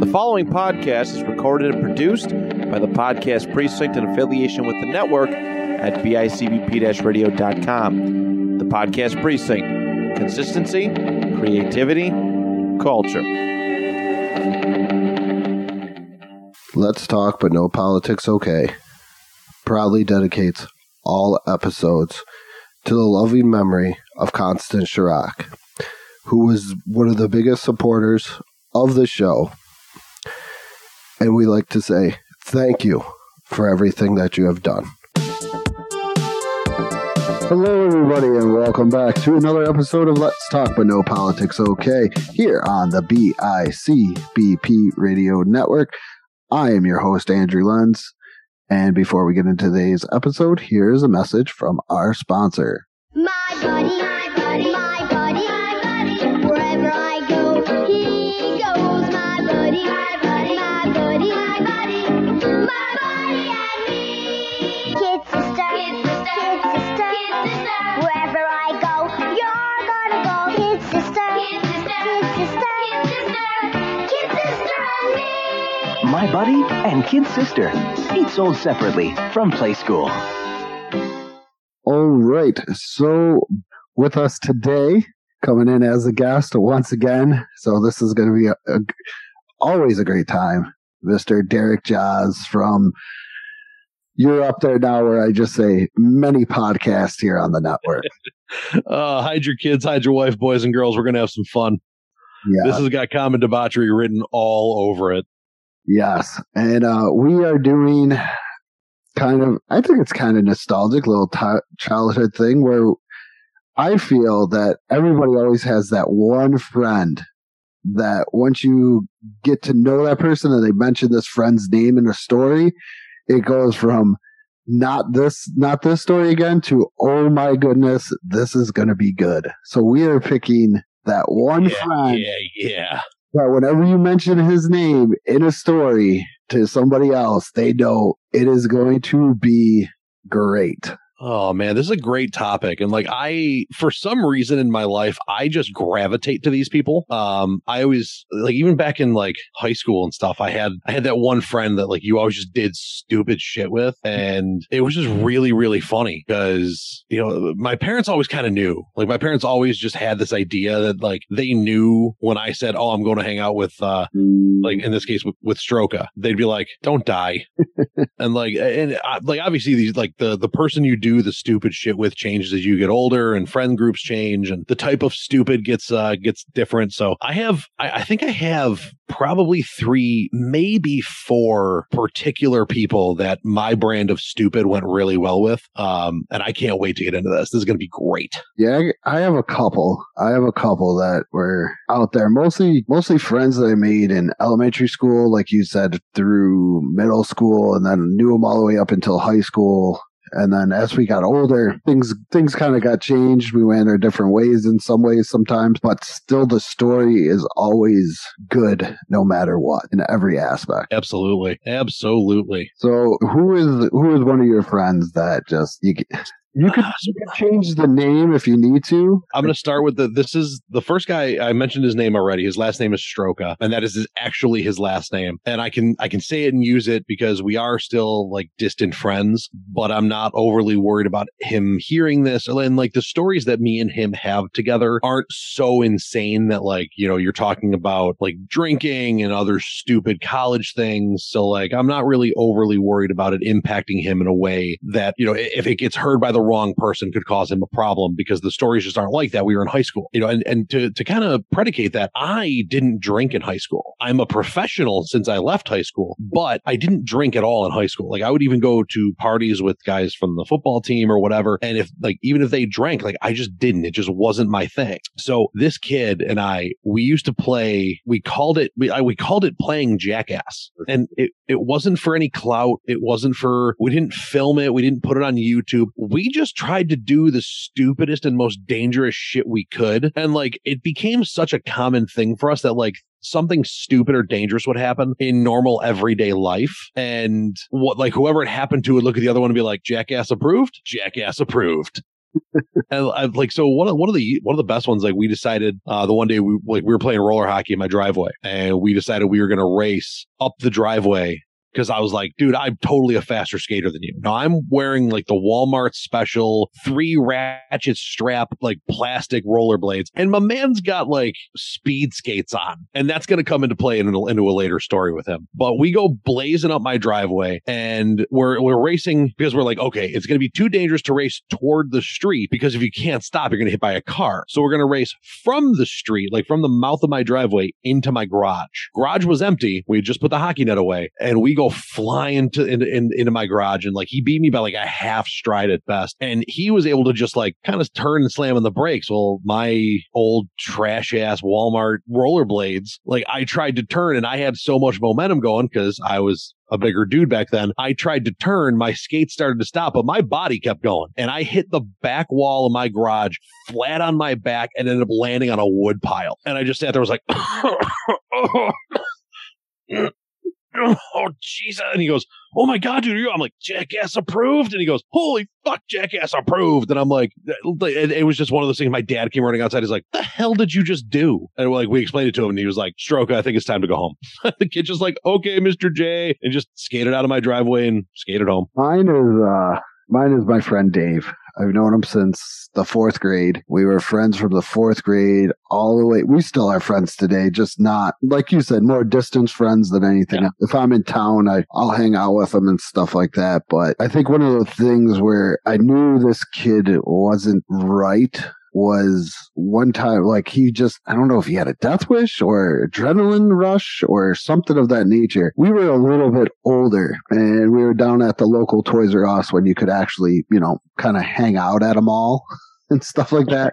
The following podcast is recorded and produced by the Podcast Precinct in affiliation with the network at bicbp-radio.com. The Podcast Precinct. Consistency, creativity, culture. Let's Talk But No Politics Okay proudly dedicates all episodes to the loving memory of Constance Chirac, who was one of the biggest supporters of the show. And we like to say thank you for everything that you have done. Hello, everybody, and welcome back to another episode of Let's Talk But No Politics Okay here on the BICBP Radio Network. I am your host, Andrew Lenz. And before we get into today's episode, here's a message from our sponsor. My My Buddy and Kid Sister. Each sold separately from Playskool. All right. So with us today, coming in as a guest once again. So this is going to be a, a, always a great time. Mr. Derek Jaws from you're up there now where I just say many podcasts here on the network. uh, hide your kids, hide your wife, boys and girls. We're going to have some fun. Yeah. This has got common debauchery written all over it. Yes. And uh, we are doing kind of, I think it's kind of nostalgic little t- childhood thing where I feel that everybody always has that one friend that once you get to know that person and they mention this friend's name in a story, it goes from not this, not this story again to, oh my goodness, this is going to be good. So we are picking that one Yeah, friend yeah, yeah. That whenever you mention his name in a story to somebody else, they know it is going to be great. Oh man, this is a great topic. And like I for some reason in my life, I just gravitate to these people. Um I always like even back in like high school and stuff, I had I had that one friend that like you always just did stupid shit with and it was just really really funny because you know, my parents always kind of knew. Like my parents always just had this idea that like they knew when I said, "Oh, I'm going to hang out with uh like in this case with, with Stroka, they'd be like, "Don't die," and like, and uh, like obviously these like the the person you do the stupid shit with changes as you get older, and friend groups change, and the type of stupid gets uh gets different. So I have, I, I think I have probably three, maybe four particular people that my brand of stupid went really well with, um, and I can't wait to get into this. This is going to be great. Yeah, I I have a couple. I have a couple that were out there, mostly mostly friends that I made in elementary school, like you said, through middle school, and then knew them all the way up until high school. And then as we got older, things things kind of got changed. We went our different ways in some ways sometimes, but still the story is always good no matter what in every aspect. Absolutely, absolutely. So who is who is one of your friends that just you you could, you could change the name if you need to. I'm going to start with the. This is the first guy I mentioned his name already. His last name is Stroka, and that is his, actually his last name. And I can I can say it and use it because we are still like distant friends. But I'm not overly worried about him hearing this. And like the stories that me and him have together aren't so insane that like you know you're talking about like drinking and other stupid college things. So like I'm not really overly worried about it impacting him in a way that you know if it gets heard by the wrong person could cause him a problem because the stories just aren't like that. We were in high school, you know, and, and to, to kind of predicate that, I didn't drink in high school. I'm a professional since I left high school, but I didn't drink at all in high school. Like I would even go to parties with guys from the football team or whatever. And if like, even if they drank, like I just didn't, it just wasn't my thing. So this kid and I, we used to play, we called it, we, I, we called it playing jackass and it, it wasn't for any clout. It wasn't for, we didn't film it. We didn't put it on YouTube. We just tried to do the stupidest and most dangerous shit we could. And like, it became such a common thing for us that like, something stupid or dangerous would happen in normal everyday life. And what, like, whoever it happened to would look at the other one and be like, jackass approved, jackass approved. and I, like so one of one of the one of the best ones like we decided uh the one day we like we were playing roller hockey in my driveway and we decided we were going to race up the driveway because I was like, dude, I'm totally a faster skater than you. Now I'm wearing like the Walmart special three ratchet strap, like plastic rollerblades. And my man's got like speed skates on. And that's going to come into play in, into a later story with him. But we go blazing up my driveway and we're, we're racing because we're like, okay, it's going to be too dangerous to race toward the street because if you can't stop, you're going to hit by a car. So we're going to race from the street, like from the mouth of my driveway into my garage. Garage was empty. We just put the hockey net away and we go flying to into, in, into my garage and like he beat me by like a half stride at best. And he was able to just like kind of turn and slam on the brakes. Well, my old trash ass Walmart rollerblades, like I tried to turn and I had so much momentum going because I was a bigger dude back then. I tried to turn, my skates started to stop, but my body kept going. And I hit the back wall of my garage flat on my back and ended up landing on a wood pile. And I just sat there, was like, oh Jesus. And he goes, Oh my God, dude. I'm like, Jackass approved. And he goes, Holy fuck, Jackass approved. And I'm like, it, was just one of those things. My dad came running outside. He's like, The hell did you just do? And like, we explained it to him and he was like, Stroke, I think it's time to go home. the kid just like, Okay, Mr. J. And just skated out of my driveway and skated home. Mine is, uh, mine is my friend Dave. I've known him since the fourth grade. We were friends from the fourth grade all the way. We still are friends today, just not, like you said, more distance friends than anything. Yeah. If I'm in town, I, I'll hang out with him and stuff like that. But I think one of the things where I knew this kid wasn't right was one time like he just I don't know if he had a death wish or adrenaline rush or something of that nature. We were a little bit older and we were down at the local Toys R Us when you could actually, you know, kind of hang out at a mall and stuff like that.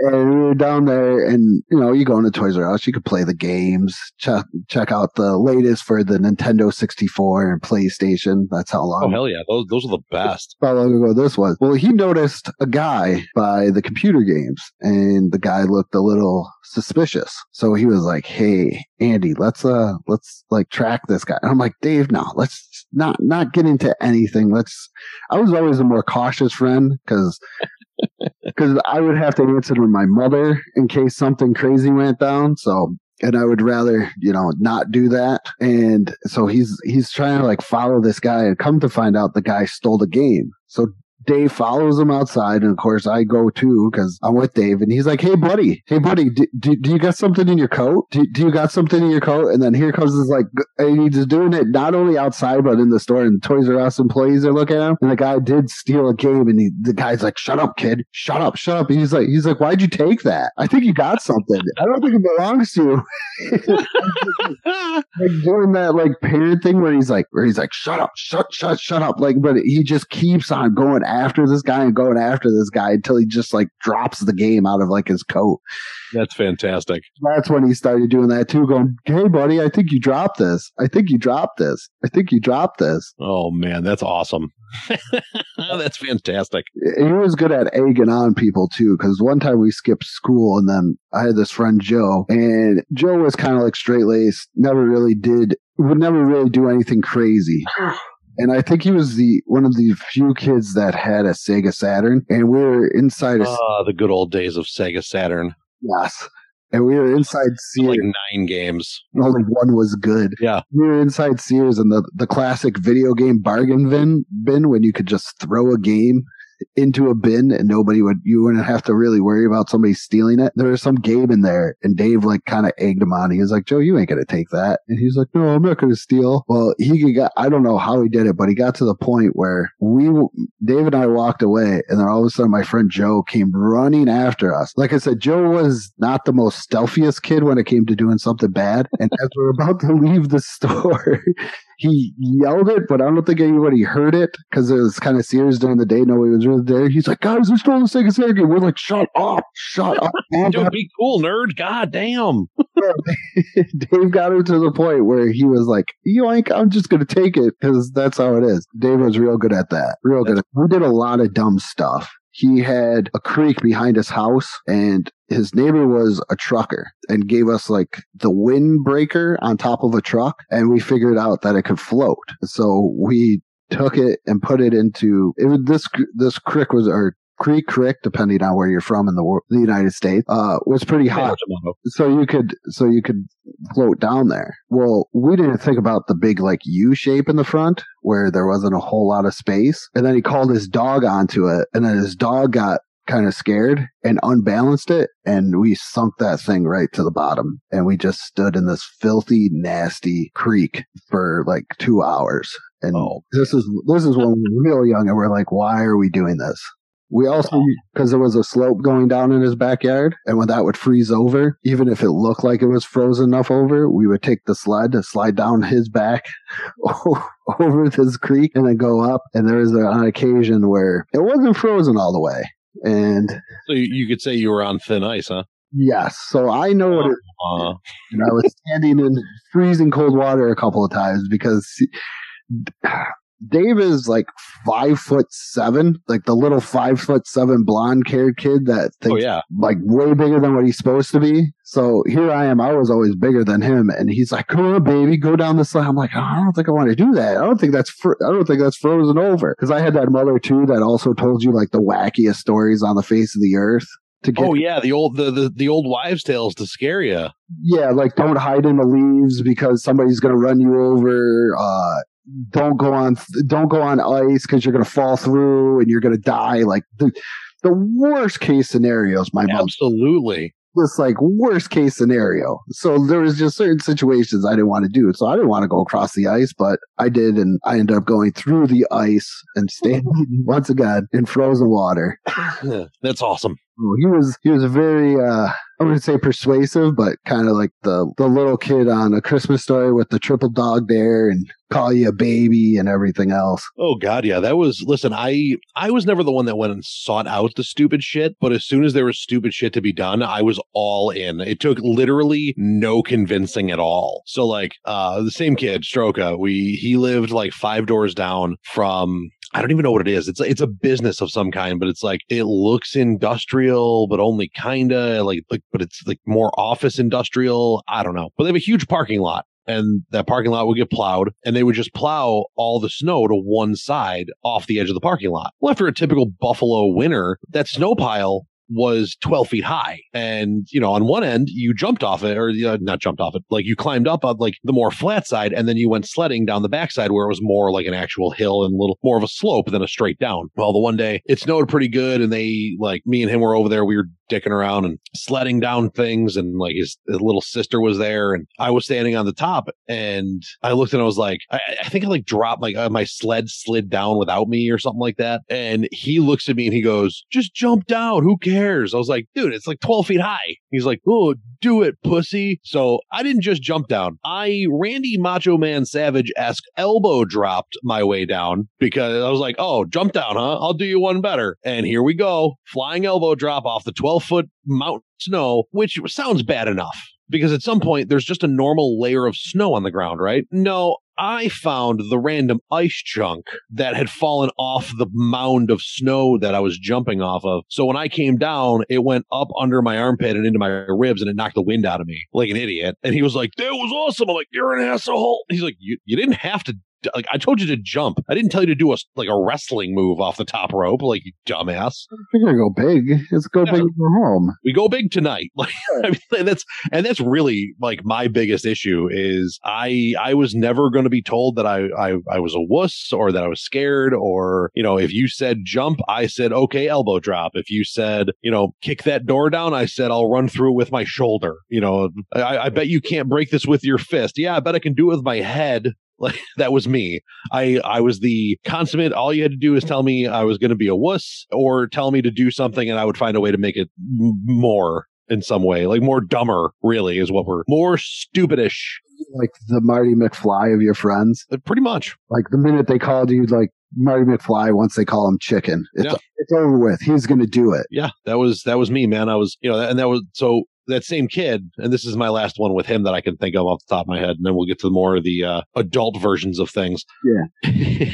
and we were down there and you know, you go into Toys R Us, you could play the games, check check out the latest for the Nintendo 64 and PlayStation. That's how long Oh, hell yeah. Those, those are the best. how long ago this was. Well, he noticed a guy by the computer games and the guy looked a little suspicious. So he was like, Hey, Andy, let's, uh, let's like track this guy. And I'm like, Dave, no, let's not, not get into anything. Let's, I was always a more cautious friend because because I would have to answer to my mother in case something crazy went down. So, and I would rather, you know, not do that. And so he's, he's trying to like follow this guy and come to find out the guy stole the game. So Dave follows him outside. And of course I go too because I'm with Dave and he's like, Hey buddy, Hey buddy, do, do, do you got something in your coat? Do, do you got something in your coat? And then here comes this like, and he's doing it not only outside, but in the store and Toys R Us employees are looking at him. And the guy did steal a game and he, the guy's like, shut up, kid. Shut up, shut up. And he's like, he's like, why'd you take that? I think you got something. I don't think it belongs to you. like doing that like parent thing where he's like, where he's like, shut up, shut, shut, shut up. Like, but he just keeps on going after this guy and going after this guy until he just like drops the game out of like his coat. That's fantastic. That's when he started doing that too, going, Hey buddy, I think you dropped this. I think you dropped this. I think you dropped this. Oh man, that's awesome. that's fantastic. He was good at egging on people too, because one time we skipped school and then I had this friend Joe, and Joe was kind of like straight laced, never really did, would never really do anything crazy. And I think he was the one of the few kids that had a Sega Saturn, and we were inside Ah, the good old days of Sega Saturn. yes, and we were inside Sears. Like nine games. Only one was good. Yeah. we were inside Sears, and the the classic video game bargain bin bin when you could just throw a game into a bin and nobody would you wouldn't have to really worry about somebody stealing it. There was some game in there and Dave like kind of egged him on. He was like, Joe, you ain't gonna take that. And he's like, No, I'm not gonna steal. Well, he got I don't know how he did it, but he got to the point where we Dave and I walked away and then all of a sudden my friend Joe came running after us. Like I said, Joe was not the most stealthiest kid when it came to doing something bad. And as we're about to leave the store, he yelled it, but I don't think anybody heard it because it was kind of serious during the day. Nobody was really there. He's like, guys, we stole the Sega Saturn game. We're like, shut up, shut up. Don't be cool, nerd. God damn. Dave got him to the point where he was like, yoink, I'm just going to take it because that's how it is. Dave was real good at that. Real good. At, we did a lot of dumb stuff. He had a creek behind his house and his neighbor was a trucker and gave us like the windbreaker on top of a truck and we figured out that it could float. So we took it and put it into it was this this creek was our Creek Creek, depending on where you're from in the, the United States, uh, was pretty hot. So you could, so you could float down there. Well, we didn't think about the big like U shape in the front where there wasn't a whole lot of space. And then he called his dog onto it and then his dog got kind of scared and unbalanced it and we sunk that thing right to the bottom and we just stood in this filthy nasty creek for like two hours. And Oh. this is this is when we were real young and we're like why are we doing this? We also because there was a slope going down in his backyard and when that would freeze over even if it looked like it was frozen enough over we would take the sled to slide down his back over this creek and then go up. And there was a, an occasion where it wasn't frozen all the way and So you, could say you were on thin ice, huh? yes. So i know what it Uh, and I was standing in freezing cold water a couple of times because Dave is like five foot seven, like the little five foot seven blonde haired kid that oh thinks yeah. like way bigger than what he's supposed to be. So here I am. I was always bigger than him, and he's like, "Come on, baby, go down the slide." I'm like, oh, "I don't think I want to do that. I don't think that's fr- I don't think that's frozen over." Because I had that mother too that also told you like the wackiest stories on the face of the earth. To get Oh yeah, the old the, the the old wives' tales to scare you. yeah, like don't hide in the leaves because somebody's going to run you over. Uh, don't go on, don't go on ice because you're going to fall through and you're going to die. Like the, the worst case scenarios, my mom, Absolutely. this like worst case scenario. So there was just certain situations I didn't want to do. So I didn't want to go across the ice, but I did. And I ended up going through the ice and standing once again in frozen water. That's awesome. Oh, he was he was a very uh I wouldn't say persuasive, but kind of like the the little kid on a Christmas story with the triple dog dare and call you a baby and everything else. Oh god, yeah. That was listen, I I was never the one that went and sought out the stupid shit, but as soon as there was stupid shit to be done, I was all in. It took literally no convincing at all. So like uh the same kid, Stroka, we he lived like five doors down from I don't even know what it is. It's it's a business of some kind, but it's like it looks industrial, but only kinda like like but it's like more office industrial. I don't know. But they have a huge parking lot and that parking lot would get plowed and they would just plow all the snow to one side off the edge of the parking lot. Well, after a typical Buffalo winter, that snow pile was 12 feet high. And, you know, on one end, you jumped off it, or uh, not jumped off it, like you climbed up on like the more flat side, and then you went sledding down the backside where it was more like an actual hill and a little more of a slope than a straight down. Well, the one day it snowed pretty good, and they, like, me and him were over there, we were dicking around and sledding down things, and like his, his little sister was there, and I was standing on the top, and I looked and I was like, I, I think I like dropped, like, uh, my sled slid down without me or something like that. And he looks at me and he goes, just jump down. Who cares? I was like, dude, it's like 12 feet high. He's like, oh, do it, pussy. So I didn't just jump down. I, Randy Macho Man Savage esque elbow dropped my way down because I was like, oh, jump down, huh? I'll do you one better. And here we go. Flying elbow drop off the 12 foot mountain snow, which sounds bad enough because at some point there's just a normal layer of snow on the ground, right? No, I found the random ice chunk that had fallen off the mound of snow that I was jumping off of. So when I came down, it went up under my armpit and into my ribs and it knocked the wind out of me like an idiot. And he was like, that was awesome. I'm like, you're an asshole. He's like, you, you didn't have to like I told you to jump. I didn't tell you to do a like a wrestling move off the top rope, like you dumbass. You're gonna go big. Let's go Yeah. big or home. we go big tonight. Like I mean, that's and that's really like my biggest issue is I I was never going to be told that I, I I was a wuss or that I was scared or you know if you said jump I said okay elbow drop if you said you know kick that door down I said I'll run through it with my shoulder you know I, I bet you can't break this with your fist yeah I bet I can do it with my head like that was me I I was the consummate. All you had to do is tell me I was going to be a wuss, or tell me to do something, and I would find a way to make it m- more in some way, like more dumber. Really, is what we're more stupidish. Like the Marty McFly of your friends. Uh, Pretty much. Like the minute they called you like Marty McFly, once they call him chicken, it's Yeah. it's over with. He's gonna do it. Yeah, that was that was me, man. I was, you know, and that was so that same kid, and this is my last one with him that I can think of off the top of my head, and then we'll get to more of the uh, adult versions of things. Yeah.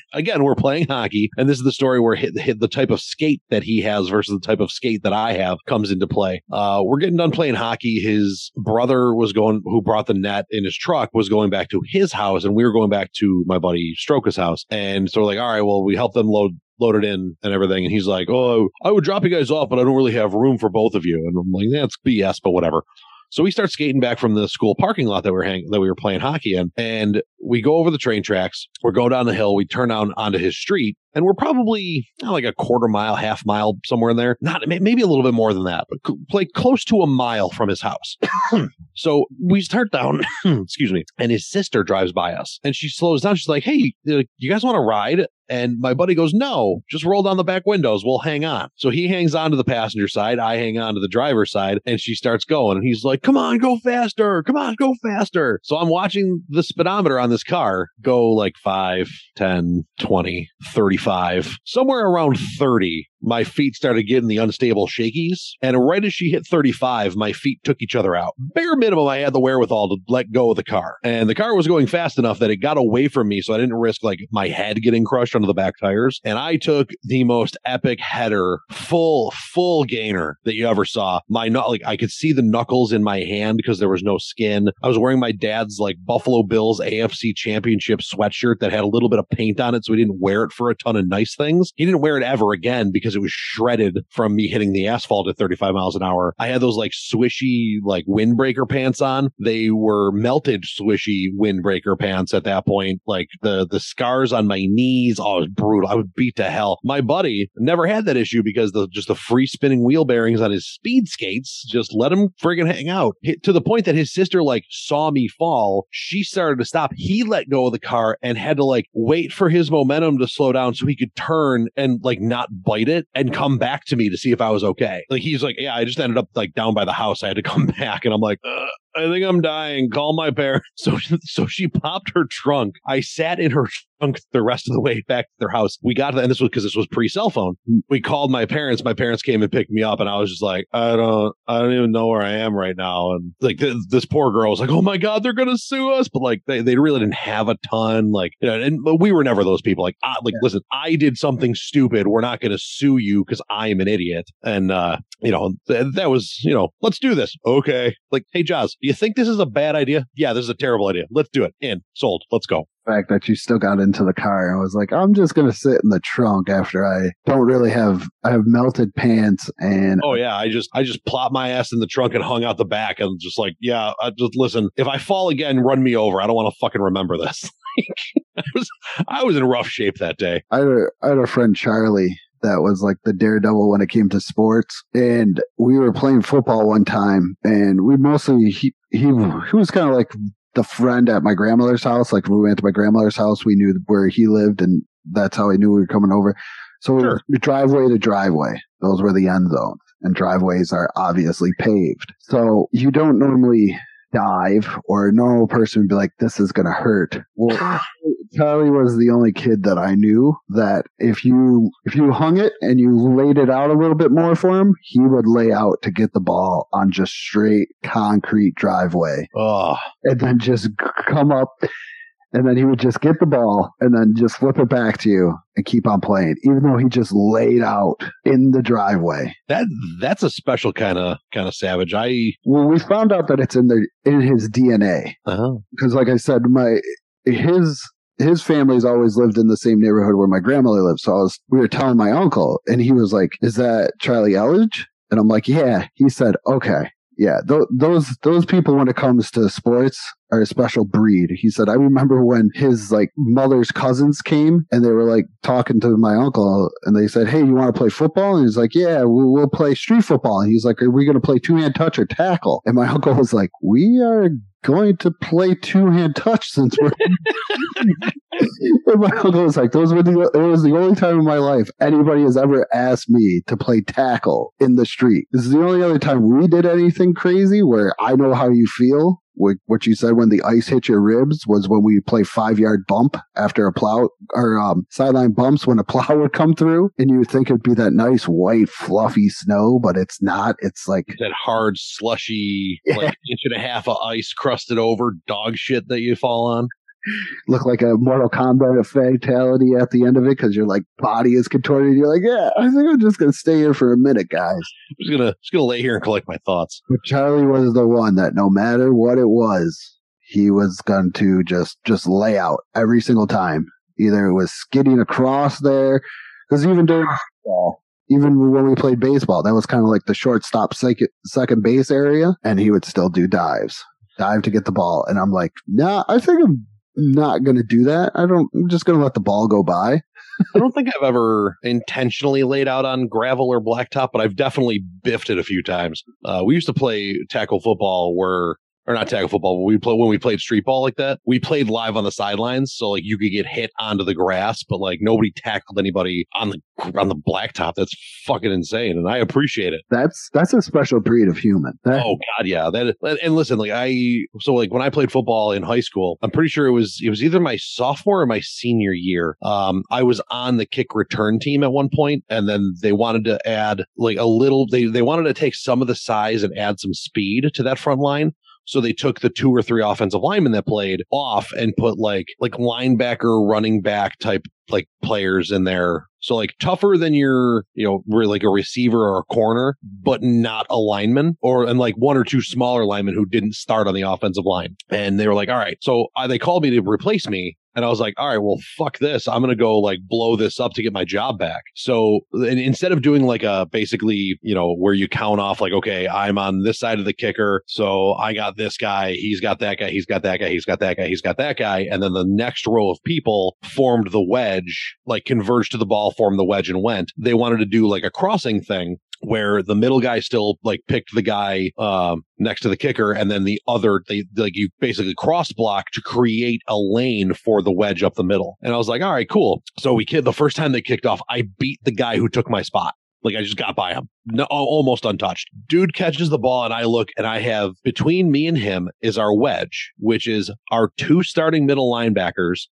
Again, we're playing hockey, and this is the story where hit, hit the type of skate that he has versus the type of skate that I have comes into play. Uh, we're getting done playing hockey. His brother was going, who brought the net in his truck, was going back to his house, and we were going back to my buddy Stroka's house. And so we're like, all right, well, we helped them load loaded in and everything. And he's like, Oh, I would drop you guys off, but I don't really have room for both of you. And I'm like, That's BS, but whatever. So we start skating back from the school parking lot that we were hang- that we were playing hockey in, and we go over the train tracks. We're going down the hill. We turn down onto his street, and we're probably like a quarter mile, half mile, somewhere in there. Not maybe a little bit more than that, but cl- like close to a mile from his house. so we start down. excuse me, and his sister drives by us, and she slows down. She's like, "Hey, you guys want to ride?" And my buddy goes, No, just roll down the back windows. We'll hang on. So he hangs on to the passenger side. I hang on to the driver's side. And she starts going. And he's like, Come on, go faster. Come on, go faster. So I'm watching the speedometer on this car go like 5, 10, 20, 35, somewhere around 30. My feet started getting the unstable shakies. And right as she hit 35, my feet took each other out. Bare minimum, I had the wherewithal to let go of the car. And the car was going fast enough that it got away from me. So I didn't risk like my head getting crushed under the back tires. And I took the most epic header, full, full gainer that you ever saw. My like I could see the knuckles in my hand because there was no skin. I was wearing my dad's like Buffalo Bills AFC championship sweatshirt that had a little bit of paint on it. So he didn't wear it for a ton of nice things. He didn't wear it ever again because it was shredded from me hitting the asphalt at 35 miles an hour. I had those like swishy, like windbreaker pants on. They were melted swishy windbreaker pants at that point. Like the, the scars on my knees. Oh, was brutal. I was beat to hell. My buddy never had that issue because the, just the free spinning wheel bearings on his speed skates just let him friggin' hang out to the point that his sister like saw me fall. She started to stop. He let go of the car and had to like wait for his momentum to slow down so he could turn and like not bite it and come back to me to see if I was okay. Like he's like, yeah, I just ended up like down by the house. I had to come back and I'm like, uh, I think I'm dying. Call my parents. So, so she popped her trunk. I sat in her trunk the rest of the way back to their house. We got to, that and this was because this was pre cell phone. We called my parents. My parents came and picked me up, and I was just like, I don't, I don't even know where I am right now. And like th- this poor girl was like, Oh my god, they're gonna sue us. But like they, they really didn't have a ton. Like you know, and but we were never those people. Like, I, like listen, I did something stupid. We're not gonna sue you because I am an idiot. And uh, you know, th- that was, you know, let's do this. Okay. Like, hey, Jaws, do you think this is a bad idea? Yeah, this is a terrible idea. Let's do it. In, sold. Let's go. Fact that you still got into the car and was like, I'm just gonna sit in the trunk after I don't really have I have melted pants and Oh yeah, I just I just plopped my ass in the trunk and hung out the back and just like, yeah, I just listen. If I fall again, run me over. I don't want to fucking remember this. I was I was in rough shape that day. I had a, I had a friend Charlie that was like the daredevil when it came to sports, and we were playing football one time, and we mostly he he he was kind of like the friend at my grandmother's house. Like when we went to my grandmother's house, we knew where he lived, and that's how he knew we were coming over. So Sure. driveway to driveway, those were the end zones, and driveways are obviously paved. So you don't normally dive or a normal person would be like, this is going to hurt. Well, ah. Charlie was the only kid that I knew that if you, if you hung it and you laid it out a little bit more for him, he would lay out to get the ball on just straight concrete driveway. Oh, and then just come up and then he would just get the ball and then just flip it back to you and keep on playing, even though he just laid out in the driveway. that that's a special kind of kind of savage. I Well, we found out that it's in the in his DNA uh because, like I said, my his his family's always lived in the same neighborhood where my grandmother lived. So I was we were telling my uncle, and he was like, "Is that Charlie Elledge?" And I'm like, "Yeah." He said, "Okay." Yeah, th- those those people when it comes to sports are a special breed. He said, I remember when his like mother's cousins came and they were like talking to my uncle and they said, Hey, you want to play football? And he's like, Yeah, we'll, we'll play street football. And he's like, Are we going to play two hand touch or tackle? And my uncle was like, We are going to play two hand touch since we're. and my uncle was like, Those were the, it was the only time in my life anybody has ever asked me to play tackle in the street. This is the only other time we did anything crazy where I know how you feel what what you said when the ice hit your ribs was when we play five yard bump after a plow or um, sideline bumps when a plow would come through and you think it'd be that nice white fluffy snow but it's not it's like that hard slushy Yeah. like inch and a half of ice crusted over dog shit that you fall on. Look like a Mortal Kombat fatality at the end of it because your like body is contorted you're like yeah I think I'm just gonna stay here for a minute guys I'm just gonna just gonna lay here and collect my thoughts. but Charlie was the one that no matter what it was he was going to just just lay out every single time either it was skidding across there Because even during baseball, even when we played baseball, that was kind of like the shortstop second, second base area, and he would still do dives, dive to get the ball. And I'm like, nah, I think I'm not going to do that. I don't, I'm just going to let the ball go by. I don't think I've ever intentionally laid out on gravel or blacktop, but I've definitely biffed it a few times. Uh, we used to play tackle football where or not tackle football, but we play when we played street ball like that. We played live on the sidelines, so like you could get hit onto the grass, but like nobody tackled anybody on the on the blacktop. That's fucking insane, and I appreciate it. That's that's a special breed of human. That, Oh god, yeah. That and listen, like I so like when I played football in high school, I'm pretty sure it was it was either my sophomore or my senior year. Um, I was on the kick return team at one point, and then they wanted to add like a little. They they wanted to take some of the size and add some speed to that front line. So they took the two or three offensive linemen that played off and put like like linebacker, running back type like players in there. So like tougher than your, you know, really like a receiver or a corner, but not a lineman or and like one or two smaller linemen who didn't start on the offensive line. And they were like, all right. So uh, they called me to replace me. And I was like, all right, well, fuck this. I'm going to go like blow this up to get my job back. So instead of doing like a basically, you know, where you count off like, okay, I'm on this side of the kicker. So I got this guy. He's got that guy. He's got that guy. He's got that guy. He's got that guy. And then the next row of people formed the wedge, like converged to the ball, formed the wedge and went. They wanted to do like a crossing thing where the middle guy still like picked the guy um, next to the kicker, and then the other they like you basically cross block to create a lane for the wedge up the middle. And I was like, all right, cool. So we kid the first time they kicked off, I beat the guy who took my spot. Like I just got by him, no, almost untouched. Dude catches the ball, and I look, and I have between me and him is our wedge, which is our two starting middle linebackers,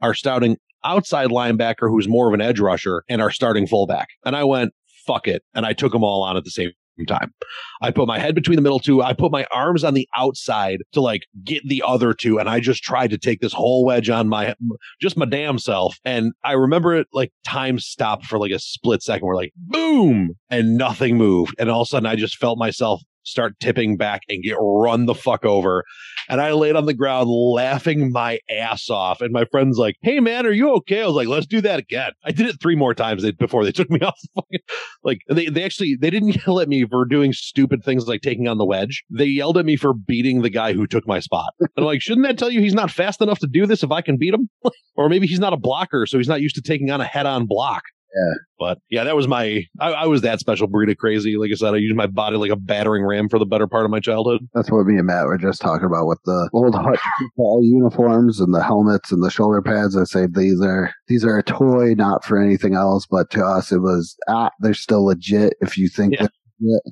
our starting outside linebacker who's more of an edge rusher, and our starting fullback. And I went, fuck it. And I took them all on at the same time. I put my head between the middle two. I put my arms on the outside to like get the other two. And I just tried to take this whole wedge on my, just my damn self. And I remember it like time stopped for like a split second. We're like, boom, and nothing moved. And all of a sudden I just felt myself start tipping back and get run the fuck over. And I laid on the ground laughing my ass off. And my friend's like, Hey man, are you okay? I was like, let's do that again. I did it three more times before they took me off the fucking, like they, they actually, they didn't yell at me for doing stupid things like taking on the wedge. They yelled at me for beating the guy who took my spot. And I'm like, shouldn't that tell you he's not fast enough to do this if I can beat him? or maybe he's not a blocker. So he's not used to taking on a head on block. Yeah. But yeah, that was my, I, I was that special breed of crazy. Like I said, I used my body like a battering ram for the better part of my childhood. That's what me and Matt were just talking about with the old hut football uniforms and the helmets and the shoulder pads. I say these are these are a toy, not for anything else. But to us, it was ah, they're still legit. If you think Yeah. that.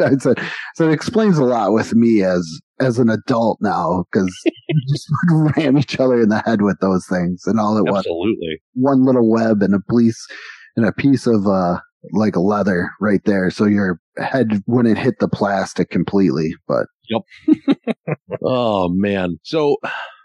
I said, so it explains a lot with me as as an adult now because we just ram each other in the head with those things, and all it was Absolutely. one little web and a piece and a piece of uh like leather right there, so your head wouldn't hit the plastic completely. But yep. Oh man. So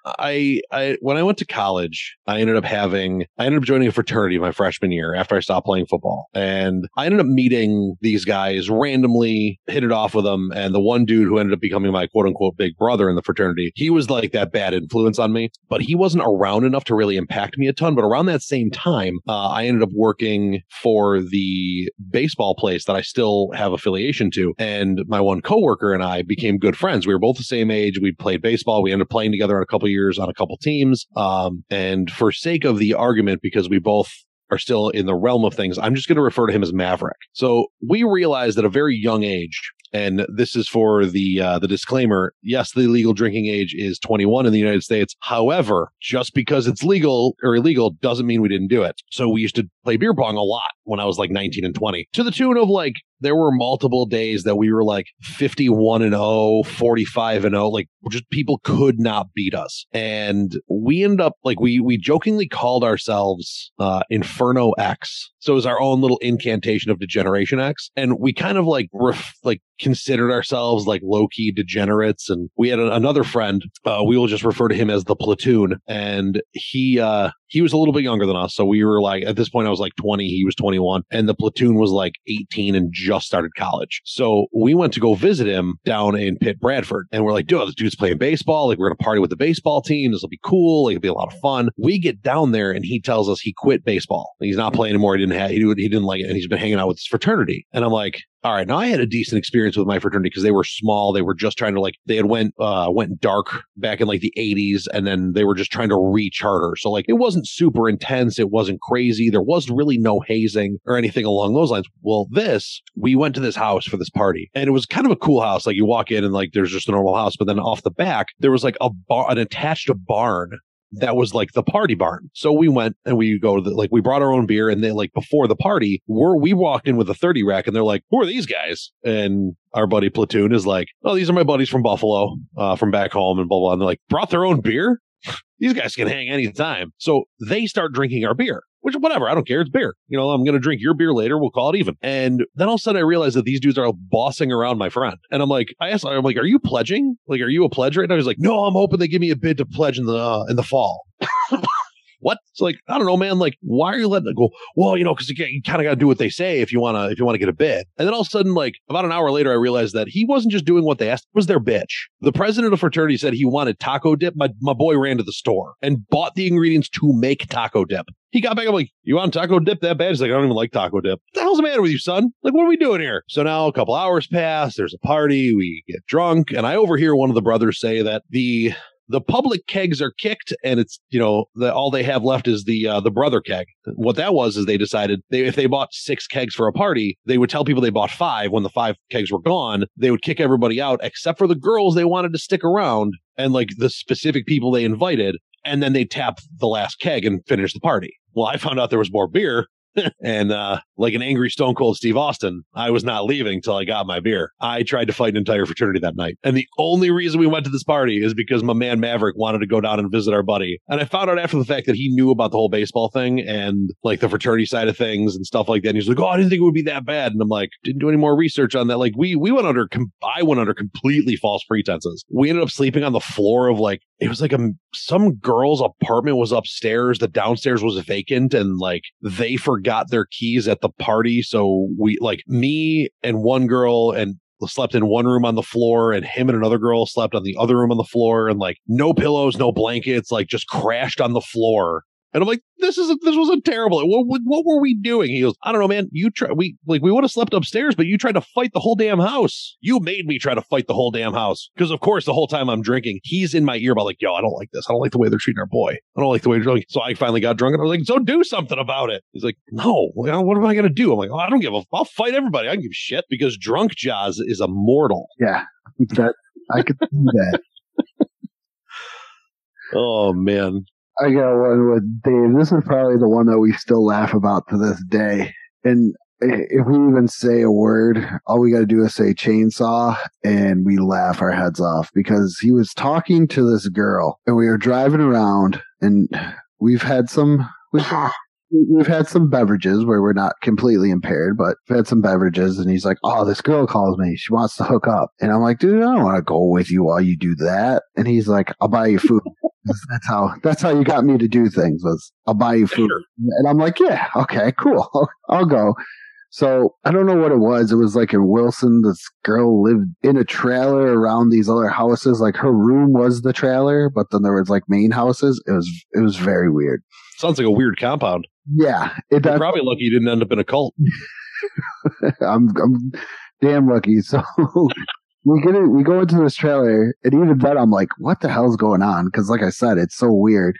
I I when I went to college, I ended up having I ended up joining a fraternity my freshman year after I stopped playing football. And I ended up meeting these guys randomly, hit it off with them. And the one dude who ended up becoming my quote unquote big brother in the fraternity, he was like that bad influence on me, but he wasn't around enough to really impact me a ton. But around that same time, uh, I ended up working for the baseball place that I still have affiliation to. And my one coworker and I became good friends. We were both the same age. We played baseball. We ended up playing together on a couple years on a couple teams. Um, and for sake of the argument, because we both are still in the realm of things, I'm just going to refer to him as Maverick. So we realized at a very young age, and this is for the uh, the disclaimer. Yes, the legal drinking age is 21 in the United States. However, just because it's legal or illegal doesn't mean we didn't do it. So we used to play beer pong a lot when I was like 19 and 20, to the tune of like there were multiple days that we were like 51 and 0, 45 and 0, like just people could not beat us. And we ended up like we we jokingly called ourselves uh Inferno X. So it was our own little incantation of Degeneration X. And we kind of like ref- like considered ourselves like low key degenerates. And we had a, another friend, uh, we will just refer to him as the platoon. And he, uh, he was a little bit younger than us. So we were like, at this point, I was like 20, he was 21, and the platoon was like 18 and just started college. So we went to go visit him down in Pitt, Bradford. And we're like, dude, this dude's playing baseball. Like, we're going to party with the baseball team. This will be cool. Like, it'll be a lot of fun. We get down there and he tells us he quit baseball. He's not playing anymore. He didn't have, he, he didn't like it. And he's been hanging out with his fraternity. And I'm like, all right, now I had a decent experience with my fraternity because they were small. They were just trying to like they had went uh went dark back in like the 80s and then they were just trying to recharter. So like it wasn't super intense, it wasn't crazy. There was really no hazing or anything along those lines. Well, this, we went to this house for this party and it was kind of a cool house. Like you walk in and like there's just a normal house, but then off the back there was like a bar an attached barn that was like the party barn. So we went and we go to the, like, we brought our own beer and then like before the party, we're, we walked in with a 30 rack and they're like, who are these guys? And our buddy Platoon is like, oh, these are my buddies from Buffalo, uh, from back home and blah, blah. And they're like, brought their own beer? these guys can hang anytime. So they start drinking our beer. Which, whatever, I don't care. It's beer. You know, I'm going to drink your beer later. We'll call it even. And then all of a sudden I realized that these dudes are bossing around my friend. And I'm like, I asked, I'm like, are you pledging? Like, are you a pledge right now? He's like, no, I'm hoping they give me a bid to pledge in the, uh, in the fall. what? It's like, I don't know, man. Like, why are you letting it go? Well, you know, because you, you kind of got to do what they say if you want to, if you want to get a bid. And then all of a sudden, like about an hour later, I realized that he wasn't just doing what they asked; it was their bitch. The president of fraternity said he wanted taco dip. My my boy ran to the store and bought the ingredients to make taco dip. He got back. I'm like, you want taco dip that bad? He's like, I don't even like taco dip. What the hell's the matter with you, son? Like, what are we doing here? So now a couple hours pass. There's a party. We get drunk, and I overhear one of the brothers say that the the public kegs are kicked and it's you know the, all they have left is the uh, the brother keg what that was is they decided they, if they bought six kegs for a party they would tell people they bought five when the five kegs were gone they would kick everybody out except for the girls they wanted to stick around and like the specific people they invited and then they tap the last keg and finish the party well i found out there was more beer and uh, like an angry Stone Cold Steve Austin, I was not leaving till I got my beer. I tried to fight an entire fraternity that night. And the only reason we went to this party is because my man Maverick wanted to go down and visit our buddy. And I found out after the fact that he knew about the whole baseball thing and like the fraternity side of things and stuff like that. And he's like, Oh, I didn't think it would be that bad. And I'm like, didn't do any more research on that. Like we we went under com- I went under completely false pretenses. We ended up sleeping on the floor of like it was like a some girl's apartment was upstairs, the downstairs was vacant, and like they forgot their keys at the party. So we like me and one girl and slept in one room on the floor and him and another girl slept on the other room on the floor and like no pillows, no blankets, like just crashed on the floor. And I'm like, this is a, this was a terrible. What, what, were we doing? He goes, I don't know, man. You try we like we would have slept upstairs, but you tried to fight the whole damn house. You made me try to fight the whole damn house because, of course, the whole time I'm drinking, he's in my ear about like, yo, I don't like this. I don't like the way they're treating our boy. I don't like the way they're drinking. So I finally got drunk and I was like, so do something about it. He's like, no. What am I gonna do? I'm like, oh, I don't give a. I'll fight everybody. I don't give a shit because drunk Jaws is immortal. Yeah, that I could see that. Oh man, I got one with Dave. This is probably the one that we still laugh about to this day. And if we even say a word, all we got to do is say chainsaw and we laugh our heads off because he was talking to this girl and we were driving around and we've had some, we've, we've had some beverages where we're not completely impaired, but we've had some beverages and he's like, Oh, this girl calls me. She wants to hook up. And I'm like, dude, I don't want to go with you while you do that. And he's like, I'll buy you food. That's how that's how you got me to do things was I'll buy you food. And I'm like, yeah, okay, cool. I'll go. So I don't know what it was. It was like in Wilson, this girl lived in a trailer around these other houses. Like her room was the trailer, but then there was like main houses. It was it was very weird. sounds like a weird compound. Yeah, it You're probably lucky you didn't end up in a cult. I'm I'm damn lucky. So we get it. We go into this trailer, and even then, I'm like, "What the hell's going on?" Because, like I said, it's so weird.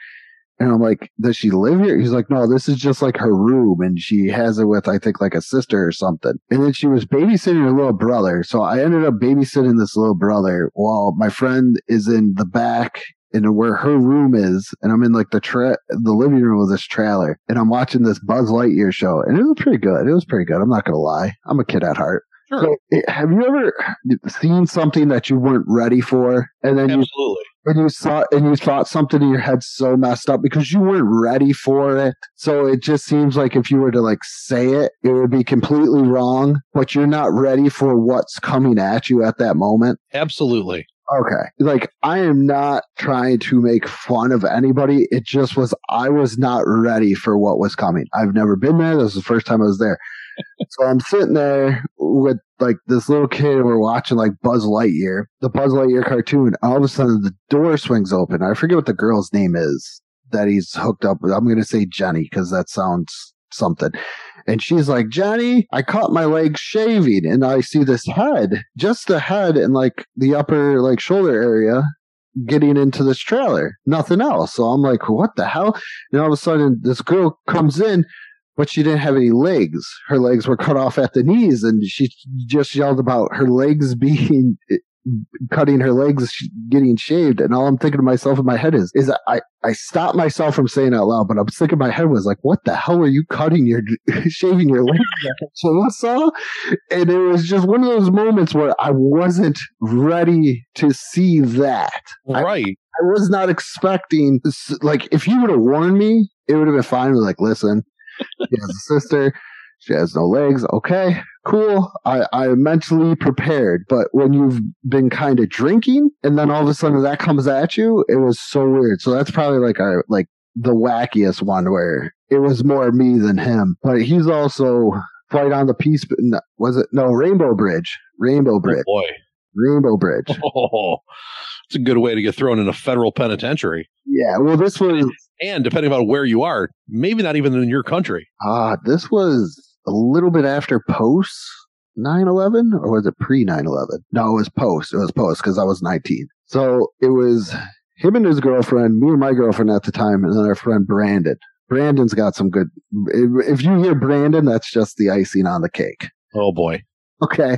And I'm like, "Does she live here?" He's like, "No, this is just like her room, and she has it with, I think, like a sister or something." And then she was babysitting her little brother. So I ended up babysitting this little brother while my friend is in the back. And where her room is, and I'm in like the tra- the living room of this trailer, and I'm watching this Buzz Lightyear show, and it was pretty good. It was pretty good. I'm not gonna lie. I'm a kid at heart. Sure. So, eh, have you ever seen something that you weren't ready for, and then you and you saw and you thought something in your head so messed up because you weren't ready for it? So it just seems like if you were to like say it, it would be completely wrong, but you're not ready for what's coming at you at that moment. Absolutely. Okay. Like, I am not trying to make fun of anybody. It just was, I was not ready for what was coming. I've never been there. This was the first time I was there. so I'm sitting there with like this little kid and we're watching like Buzz Lightyear, the Buzz Lightyear cartoon. All of a sudden the door swings open. I forget what the girl's name is that he's hooked up with. I'm going to say Jenny because that sounds something. And she's like, Johnny, I caught my leg shaving and I see this head, just the head and like the upper like shoulder area getting into this trailer. Nothing else. So I'm like, what the hell? And all of a sudden this girl comes in, but she didn't have any legs. Her legs were cut off at the knees and she just yelled about her legs being cutting her legs, getting shaved, and all I'm thinking to myself in my head is, is I, I stopped myself from saying out loud, but I'm thinking my head was like, what the hell are you cutting your, shaving your legs chainsaw? And it was just one of those moments where I wasn't ready to see that. Right. I, I was not expecting, like, if you would have warned me, it would have been fine. Like, listen, she has a sister. She has no legs. Okay, cool. I, I'm mentally prepared. But when you've been kind of drinking and then all of a sudden that comes at you, it was so weird. So that's probably like a, like the wackiest one where it was more me than him. But he's also fight on the peace. Was it no Rainbow Bridge? Rainbow Bridge. Oh boy. Rainbow Bridge. Oh, it's a good way to get thrown in a federal penitentiary. Yeah. Well, this was, And depending on where you are, maybe not even in your country. ah, this was a little bit after post 9-11 or was it pre 9-11? No, it was post. It was post because I was 19. So it was him and his girlfriend, me and my girlfriend at the time, and then our friend Brandon. Brandon's got some good. If if you hear Brandon, that's just the icing on the cake. Oh boy. Okay.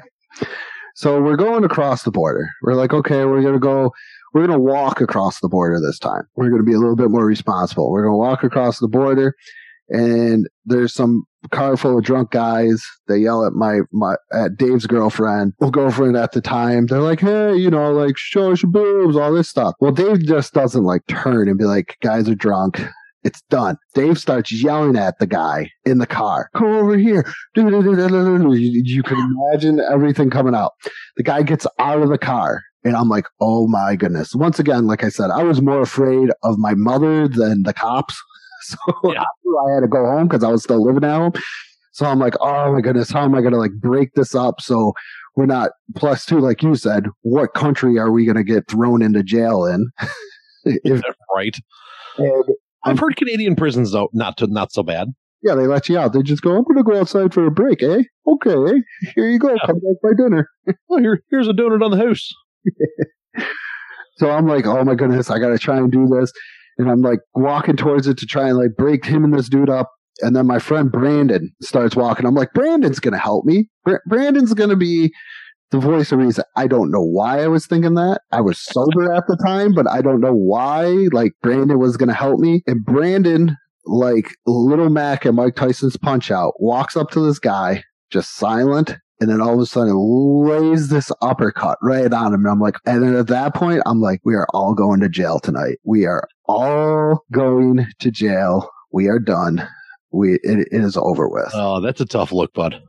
So we're going across the border. We're like, okay, we're going to go, we're going to walk across the border this time. We're going to be a little bit more responsible. We're going to walk across the border and there's some car full of drunk guys. They yell at my, my, at Dave's girlfriend, well, girlfriend at the time. They're like, Hey, you know, like show us your boobs, all this stuff. Well, Dave just doesn't like turn and be like, guys are drunk. It's done. Dave starts yelling at the guy in the car. Come over here. You, you can imagine everything coming out. The guy gets out of the car. And I'm like, oh my goodness. Once again, like I said, I was more afraid of my mother than the cops. So Yeah. I had to go home because I was still living at home. So I'm like, oh my goodness, how am I going to like break this up? So we're not plus two, like you said, what country are we going to get thrown into jail in? if, Right. and I've heard Canadian prisons though not to, not so bad. Yeah, they let you out. They just go, I'm going to go outside for a break, eh? Okay, here you go. Come back by dinner. Oh, here, here's a donut on the house. So I'm like, oh my goodness, I got to try and do this. And I'm like walking towards it to try and like break him and this dude up. And then my friend Brandon starts walking. I'm like, Brandon's going to help me. Br- Brandon's going to be the voice of reason. I don't know why I was thinking that. I was sober at the time, but I don't know why. Like Brandon was going to help me. And Brandon, like Little Mac and Mike Tyson's punch out, walks up to this guy, just silent. And then all of a sudden lays this uppercut right on him. And I'm like, and then at that point, I'm like, we are all going to jail tonight. We are all going to jail. We are done. We, it, it is over with. Oh, that's a tough look, bud.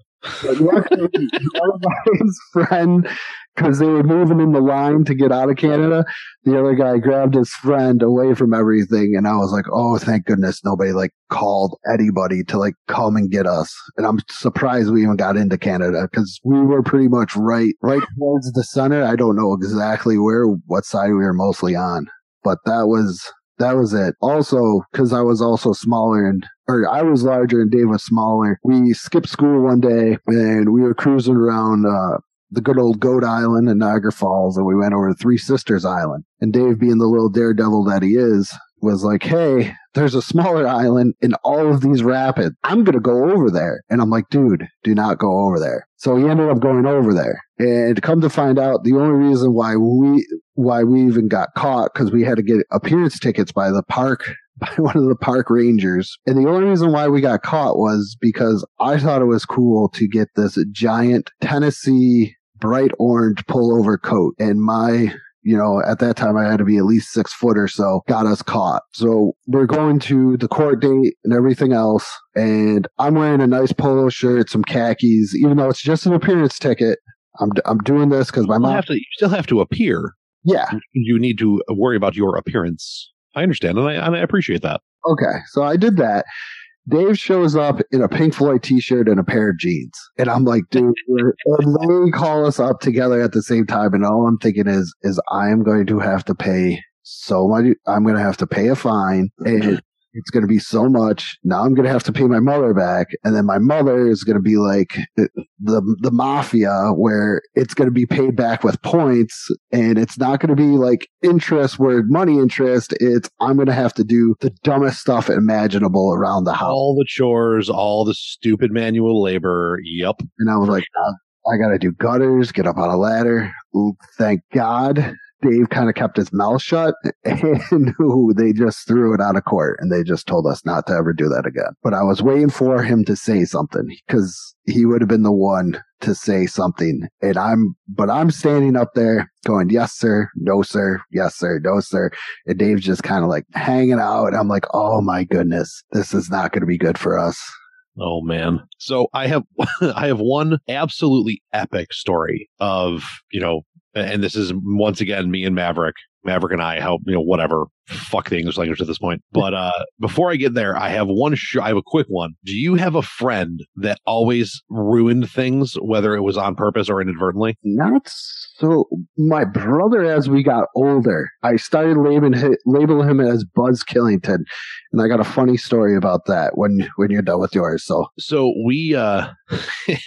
But luckily, one of my friend, because they were moving in the line to get out of Canada, the other guy grabbed his friend away from everything, and I was like, "Oh, thank goodness nobody like called anybody to like come and get us." And I'm surprised we even got into Canada because we were pretty much right, right towards the center. I don't know exactly where, what side we were mostly on, but that was that was it. Also, because I was also smaller and or I was larger and Dave was smaller. We skipped school one day and we were cruising around uh, the good old Goat Island in Niagara Falls, and we went over to Three Sisters Island. And Dave, being the little daredevil that he is, was like, "Hey, there's a smaller island in all of these rapids. I'm gonna go over there." And I'm like, "Dude, do not go over there." So he ended up going over there. And come to find out, the only reason why we why we even got caught because we had to get appearance tickets by the park by one of the park rangers. And the only reason why we got caught was because I thought it was cool to get this giant Tennessee bright orange pullover coat. And my, you know, at that time I had to be at least six foot or so, got us caught. So we're going to the court date and everything else. And I'm wearing a nice polo shirt, some khakis, even though it's just an appearance ticket. I'm, I'm doing this because my mom have to, you still have to appear. Yeah. You need to worry about your appearance. I understand, and I, and I appreciate that. Okay. So I did that. Dave shows up in a Pink Floyd t-shirt and a pair of jeans. And I'm like, dude, they call us up together at the same time. And all I'm thinking is, is I am going to have to pay so much. I'm going to have to pay a fine and it's going to be so much. Now I'm going to have to pay my mother back. And then my mother is going to be like the, the mafia where it's going to be paid back with points and it's not going to be like interest where money interest. It's, I'm going to have to do the dumbest stuff imaginable around the house. All the chores, all the stupid manual labor. Yep. And I was like, "Uh, I got to do gutters, get up on a ladder. Ooh, Thank God Dave kind of kept his mouth shut and ooh, they just threw it out of court and they just told us not to ever do that again. But I was waiting for him to say something because he would have been the one to say something. And I'm, but I'm standing up there going, yes, sir. No, sir. Yes, sir. No, sir. And Dave's just kind of like hanging out. I'm like, oh my goodness, this is not going to be good for us. Oh man. So I have I have one absolutely epic story of, you know, and this is once again me and Maverick. Maverick and I help, you know, whatever. Fuck the English language at this point. But uh before I get there, I have one sh- I have a quick one. Do you have a friend that always ruined things, whether it was on purpose or inadvertently? Not so. My brother, as we got older, I started labeling labeling him as Buzz Killington, and I got a funny story about that when when you're done with yours. So so we uh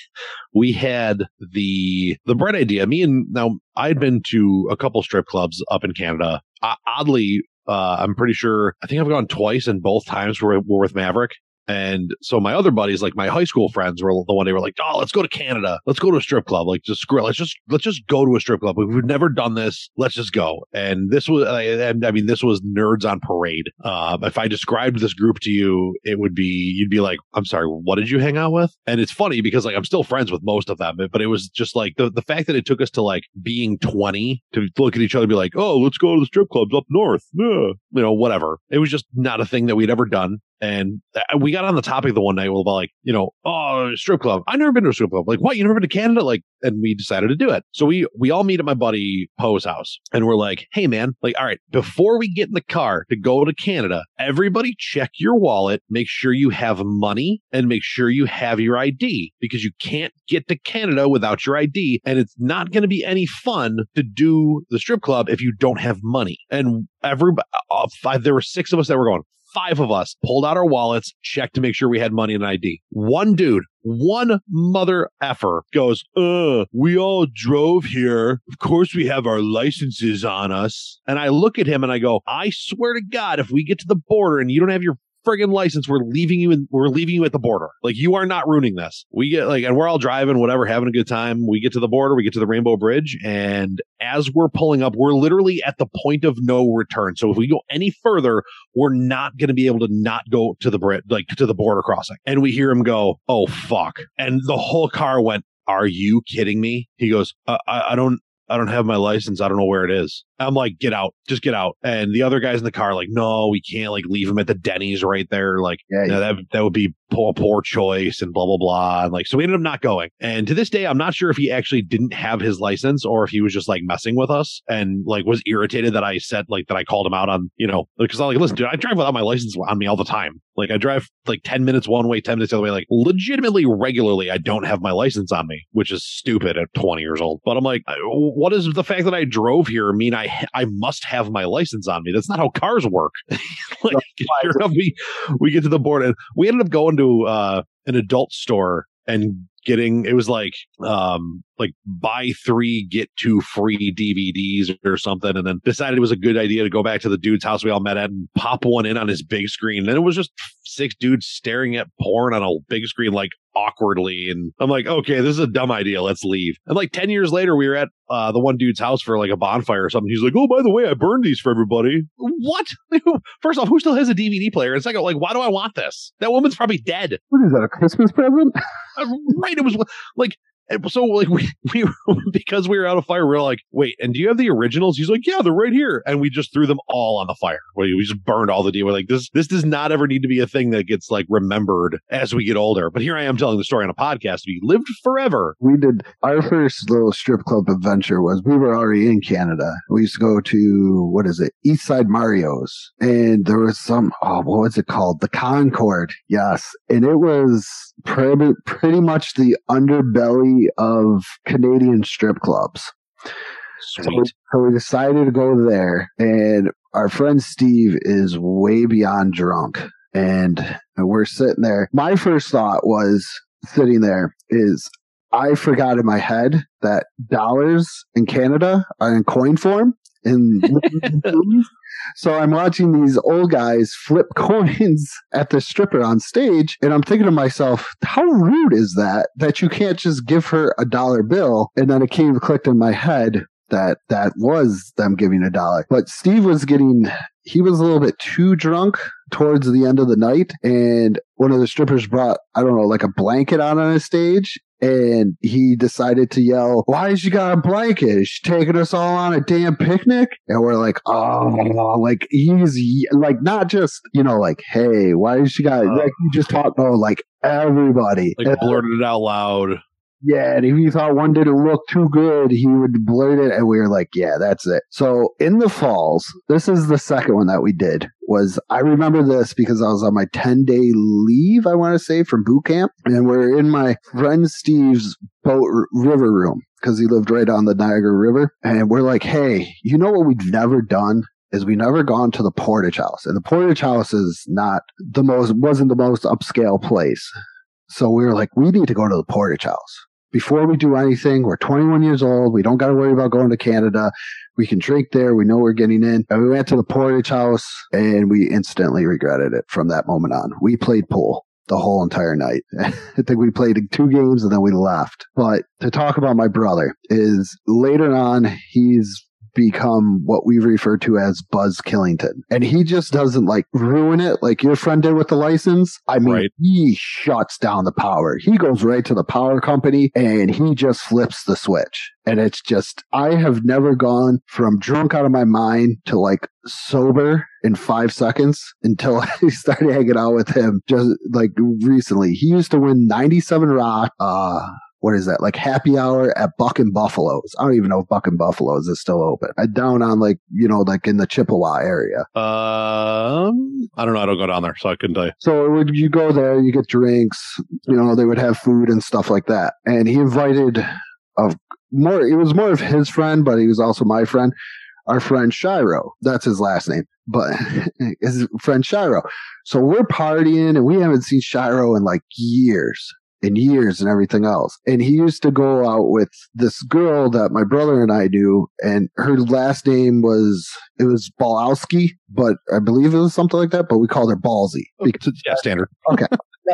we had the the bright idea me and now i'd been to a couple strip clubs up in canada uh, oddly uh i'm pretty sure i think i've gone twice and both times were, were with maverick and so my other buddies, like my high school friends, were the one they were like, "Oh, let's go to Canada. Let's go to a strip club. Like, just screw. it. Let's just let's just go to a strip club. We've never done this. Let's just go." And this was, I, I mean, this was nerds on parade. Um, if I described this group to you, it would be you'd be like, "I'm sorry, what did you hang out with?" And it's funny because like I'm still friends with most of them, but it was just like the the fact that it took us to like being 20 to look at each other and be like, "Oh, let's go to the strip clubs up north." Yeah. You know, whatever. It was just not a thing that we'd ever done. And uh, we got on the topic the one night we'll about like, you know, oh, strip club. I've never been to a strip club. Like, what? You never been to Canada? Like, and we decided to do it. So we we all meet at my buddy Poe's house, and we're like, hey man, like, all right, before we get in the car to go to Canada, everybody check your wallet, make sure you have money, and make sure you have your ID because you can't get to Canada without your ID, and it's not going to be any fun to do the strip club if you don't have money. And everybody, uh, five, there were six of us that were going five of us pulled out our wallets, checked to make sure we had money and ID. One dude, one mother effer goes, uh, we all drove here. Of course we have our licenses on us. And I look at him and I go, I swear to God, if we get to the border and you don't have your friggin' license, we're leaving you in, we're leaving you at the border. Like you are not ruining this. We get like, and we're all driving, whatever, having a good time. We get to the border, we get to the Rainbow Bridge, and as we're pulling up, we're literally at the point of no return. So if we go any further, we're not going to be able to not go to the bridge, like to the border crossing. And we hear him go, "Oh fuck!" And the whole car went. Are you kidding me? He goes, uh, I, I don't, I don't have my license. I don't know where it is. I'm like, get out, just get out. And the other guys in the car, like, no, we can't like leave him at the Denny's right there. Like, Yeah, no, that that would be poor, poor choice and blah blah blah. And like, so we ended up not going. And to this day, I'm not sure if he actually didn't have his license or if he was just like messing with us and like was irritated that I said like that I called him out on, you know, because I'm like, listen, dude, I drive without my license on me all the time. Like I drive like 10 minutes one way, 10 minutes the other way. Like legitimately regularly, I don't have my license on me, which is stupid at 20 years old. But I'm like, uh, what does the fact that I drove here mean I I must have my license on me? That's not how cars work. like sure enough, we we get to the board and we ended up going to uh an adult store and getting it was like um like buy three get two free DVDs or something and then decided it was a good idea to go back to the dude's house we all met at and pop one in on his big screen then it was just six dudes staring at porn on a big screen like awkwardly and I'm like okay this is a dumb idea let's leave and like 10 years later we were at uh the one dude's house for like a bonfire or something he's like oh by the way I burned these for everybody what first off who still has a DVD player and second like why do I want this that woman's probably dead what is that? A Christmas present? uh, right. It was like, And so like we we because we were out of fire, we are like, wait, and do you have the originals? He's like, yeah, they're right here, and we just threw them all on the fire. We, we just burned all the deal. We're like, this this does not ever need to be a thing that gets like remembered as we get older. But here I am telling the story on a podcast. We lived forever. We did our first little strip club adventure was we were already in Canada. We used to go to what is it, East Side Mario's, and there was some oh what was it called, the Concord, yes, and it was pretty pretty much the underbelly of Canadian strip clubs. So, so we decided to go there, and our friend Steve is way beyond drunk, and we're sitting there. My first thought was sitting there is I forgot in my head that dollars in Canada are in coin form. In so I'm watching these old guys flip coins at the stripper on stage, and I'm thinking to myself, how rude is that? That you can't just give her a dollar bill, and then it came clicked in my head that that was them giving a dollar. But Steve was getting he was a little bit too drunk towards the end of the night and one of the strippers brought I don't know like a blanket out on his stage and he decided to yell, Why has she got a blanket? Is she taking us all on a damn picnic? And we're like, Oh, like he's like, not just, you know, like, Hey, why has she got, uh, like, you just talk, no, like everybody. Like blurted it out loud. Yeah, and if he thought one didn't look too good, he would blurt it, and we were like, "Yeah, that's it." So in the falls, this is the second one that we did. Was I remember this because I was on my ten day leave, I want to say, from boot camp, and we're in my friend Steve's boat r- river room because he lived right on the Niagara River, and we're like, "Hey, you know what we've never done?" Is we never gone to the Portage House, and the Portage House is not the most wasn't the most upscale place. So we were like, we need to go to the Portage House before we do anything. We're 21 years old. We don't got to worry about going to Canada. We can drink there. We know we're getting in. And we went to the Portage House and we instantly regretted it from that moment on. We played pool the whole entire night. I think we played two games and then we left. But to talk about my brother is later on, he's become what we refer to as Buzz Killington. And he just doesn't like ruin it like your friend did with the license. I mean, Right. he shuts down the power. He goes right to the power company and he just flips the switch. And it's just, I have never gone from drunk out of my mind to like sober in five seconds until I started hanging out with him just like recently. He used to win 97 Rock, uh, what is that? Like happy hour at Buck and Buffaloes. I don't even know if Buck and Buffaloes is still open. Uh, down on like, you know, like in the Chippewa area. Um, I don't know. I don't go down there, so I couldn't tell you. So when you go there, you get drinks, you know, they would have food and stuff like that. And he invited of more, it was more of his friend, but he was also my friend, our friend Shiro. That's his last name, but his friend Shiro. So we're partying and we haven't seen Shiro in like years and years and everything else. And he used to go out with this girl that my brother and I knew, and her last name was it was Balowski, but I believe it was something like that. But we called her Ballsy. Because Yeah, standard.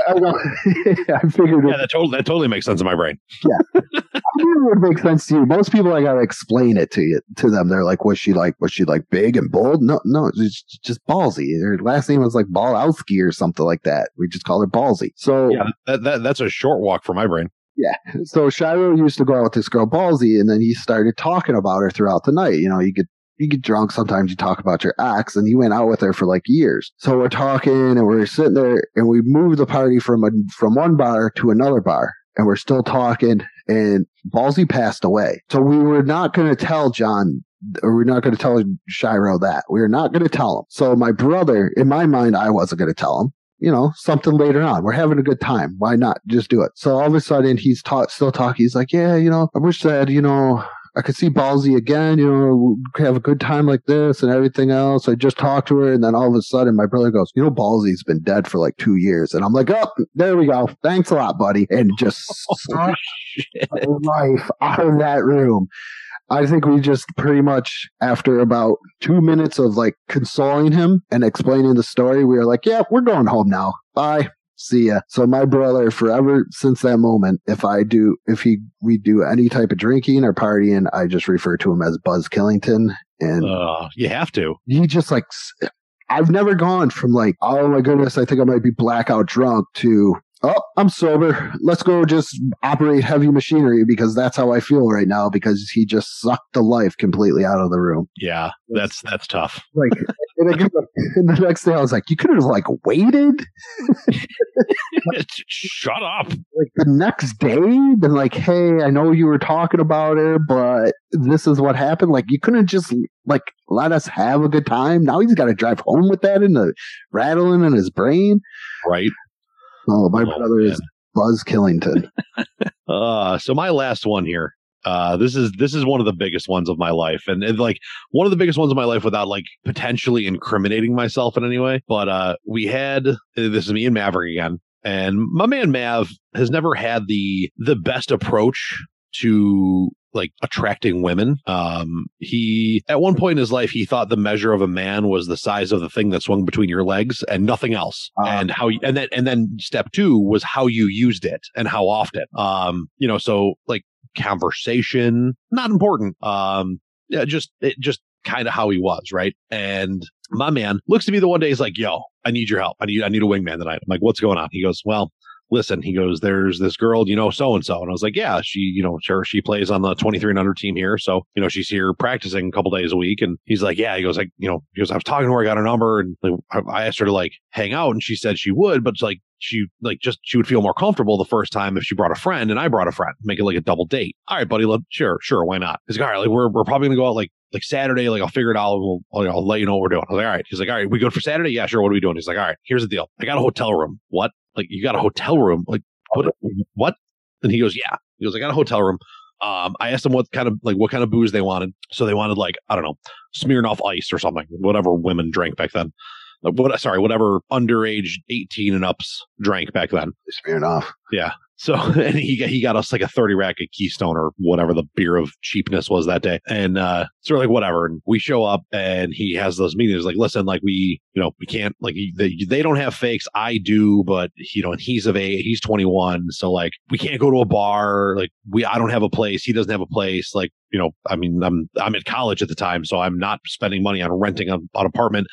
I, don't- I figured Yeah, it, that totally that totally makes sense in my brain. Yeah, it would make sense to you. Most people, I gotta explain it to you to them. They're like, "Was she like? Was she like big and bold?" No, no, it's just Ballsy. Her last name was like Balowski or something like that. We just call her Ballsy. So Yeah, that, that that's a short walk for my brain. Yeah. So Shiro used to go out with this girl Ballsy, and then he started talking about her throughout the night. You know, you get you get drunk. Sometimes you talk about your ex, and he went out with her for like years. So we're talking, and we're sitting there, and we moved the party from a, from one bar to another bar, and we're still talking. And Ballsy passed away, so we were not going to tell John. Or we're not going to tell Shiro that. We are not going to tell him. So my brother, in my mind, I wasn't going to tell him you know, something later on. We're having a good time. Why not just do it? So all of a sudden he's ta- still talking. He's like, yeah, you know, I wish that, you know, I could see Ballsy again, you know, have a good time like this and everything else. I just talked to her. And then all of a sudden my brother goes, you know, Ballsy's been dead for like two years. And I'm like, oh, there we go. Thanks a lot, buddy. And just oh, my life out of that room. I think we just pretty much, after about two minutes of like consoling him and explaining the story, we were like, yeah, we're going home now. Bye. See ya. So my brother, forever since that moment, if I do, if he, we do any type of drinking or partying, I just refer to him as Buzz Killington. And Uh, you have to. he just like, I've never gone from like, oh my goodness, I think I might be blackout drunk to oh, I'm sober. Let's go just operate heavy machinery because that's how I feel right now because he just sucked the life completely out of the room. Yeah, that's that's tough. Like, and, I, and the next day I was like, you could have like waited Shut up. like the next day, been like, hey, I know you were talking about it, but this is what happened. Like, you couldn't just like let us have a good time. Now he's got to drive home with that in the rattling in his brain. Right. Oh, my Oh, brother is Buzz Killington. Uh, so my last one here. Uh, this is this is one of the biggest ones of my life, and, and like one of the biggest ones of my life without like potentially incriminating myself in any way. But uh, we had this is me and Maverick again, and my man Mav has never had the the best approach to like attracting women. Um, he at one point in his life he thought the measure of a man was the size of the thing that swung between your legs and nothing else. Ah. and how and then and then step two was how you used it and how often. Um, you know, so like conversation not important. Um, yeah, just it just kind of how he was, right? And my man looks to me the one day he's like, "Yo, I need your help. I need I need a wingman tonight." I'm like, "What's going on?" He goes, "Well." Listen, he goes, there's this girl, you know, so and so. And I was like, yeah, she, you know, sure, she plays on the 23 and under team here. So, you know, she's here practicing a couple days a week. And he's like, yeah, he goes, like, you know, he goes, I was talking to her, I got her number. And I I asked her to like hang out. And she said she would, but it's like, she like just she would feel more comfortable the first time if she brought a friend and I brought a friend, make it like a double date. All right, buddy, let, sure, sure, why not? He's like, all right, like we're we're probably gonna go out like like Saturday, like I'll figure it out. We'll I'll, I'll let you know what we're doing. I was like, all right. He's like, all right, we good for Saturday? Yeah, sure. What are we doing? He's like, all right, here's the deal. I got a hotel room. What? Like you got a hotel room? Like what? What? And he goes, yeah. He goes, I got a hotel room. Um, I asked them what kind of like what kind of booze they wanted. So they wanted like I don't know, Smirnoff Ice or something, whatever women drank back then. What? Sorry, whatever underage eighteen and ups drank back then. Smearing off. Yeah. So and he got, he got us like a 30 rack of Keystone or whatever the beer of cheapness was that day. And uh so we're like whatever. And we show up and he has those meetings like, listen, like we, you know, we can't like they, they don't have fakes. I do, but you know, and he's of age, he's 21. So like we can't go to a bar. Like we I don't have a place. He doesn't have a place. Like, you know, I mean, I'm I'm at college at the time, so I'm not spending money on renting a, an apartment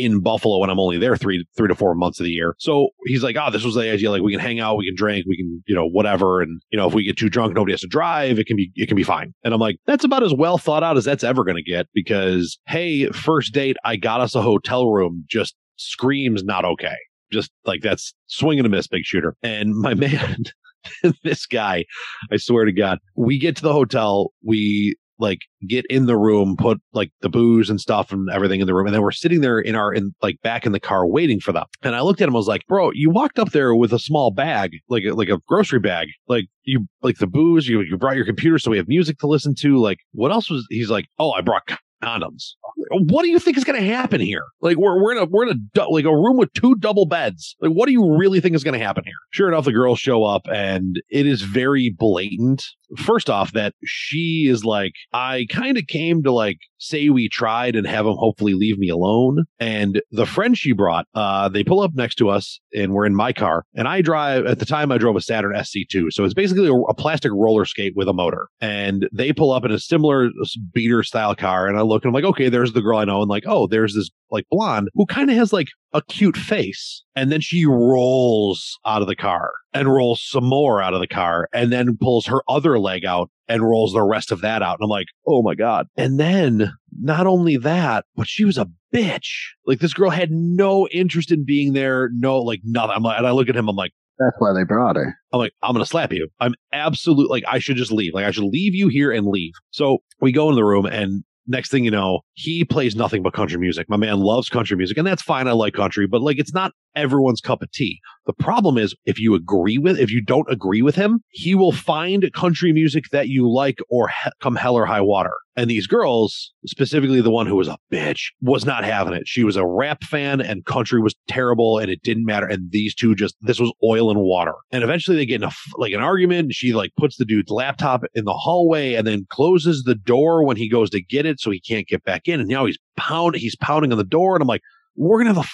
in Buffalo when I'm only there three three to four months of the year. So he's like, oh, this was the idea. Like we can hang out, we can drink, we can, you know, whatever. And you know, if we get too drunk, nobody has to drive. It can be it can be fine. And I'm like, that's about as well thought out as that's ever going to get because hey, first date, I got us a hotel room. Just screams not okay. Just like that's swing and a miss, big shooter. And my man. this guy, I swear to God, we get to the hotel, we like get in the room, put like the booze and stuff and everything in the room, and then we're sitting there in our in like back in the car waiting for them. And I looked at him, I was like, "Bro, you walked up there with a small bag, like a, like a grocery bag, like you like the booze, you you brought your computer, so we have music to listen to. Like, what else was?" He's like, "Oh, I brought." Condoms. What do you think is going to happen here? Like we're we're in a we're in a like a room with two double beds. Like what do you really think is going to happen here? Sure enough, the girls show up and it is very blatant first off that she is like i kind of came to like say we tried and have him hopefully leave me alone. And the friend she brought uh they pull up next to us and we're in my car. And i drive at the time i drove a saturn sc2 so it's basically a, a plastic roller skate with a motor. And they pull up in a similar beater style car and i look and i'm like okay there's the girl i know. And like oh there's this like blonde who kind of has like a cute face and then she rolls out of the car and rolls some more out of the car and then pulls her other leg out and rolls the rest of that out. And I'm like, oh my God. And then not only that, but she was a bitch. Like this girl had no interest in being there. No, like nothing. I'm like, and I look at him, I'm like, That's why they brought her. I'm like, I'm gonna slap you. I'm absolute like I should just leave. Like I should leave you here and leave. So we go in the room and next thing you know, he plays nothing but country music. My man loves country music, and that's fine. I like country, but like it's not everyone's cup of tea. The problem is if you agree with if you don't agree with him, he will find country music that you like or he- come hell or high water. And these girls, specifically the one who was a bitch, was not having it. She was a rap fan and country was terrible and it didn't matter. And these two just, this was oil and water. And eventually they get in a, like an argument. And she like puts the dude's laptop in the hallway and then closes the door when he goes to get it so he can't get back in. And now he's pound, he's pounding on the door. And I'm like, we're going to have a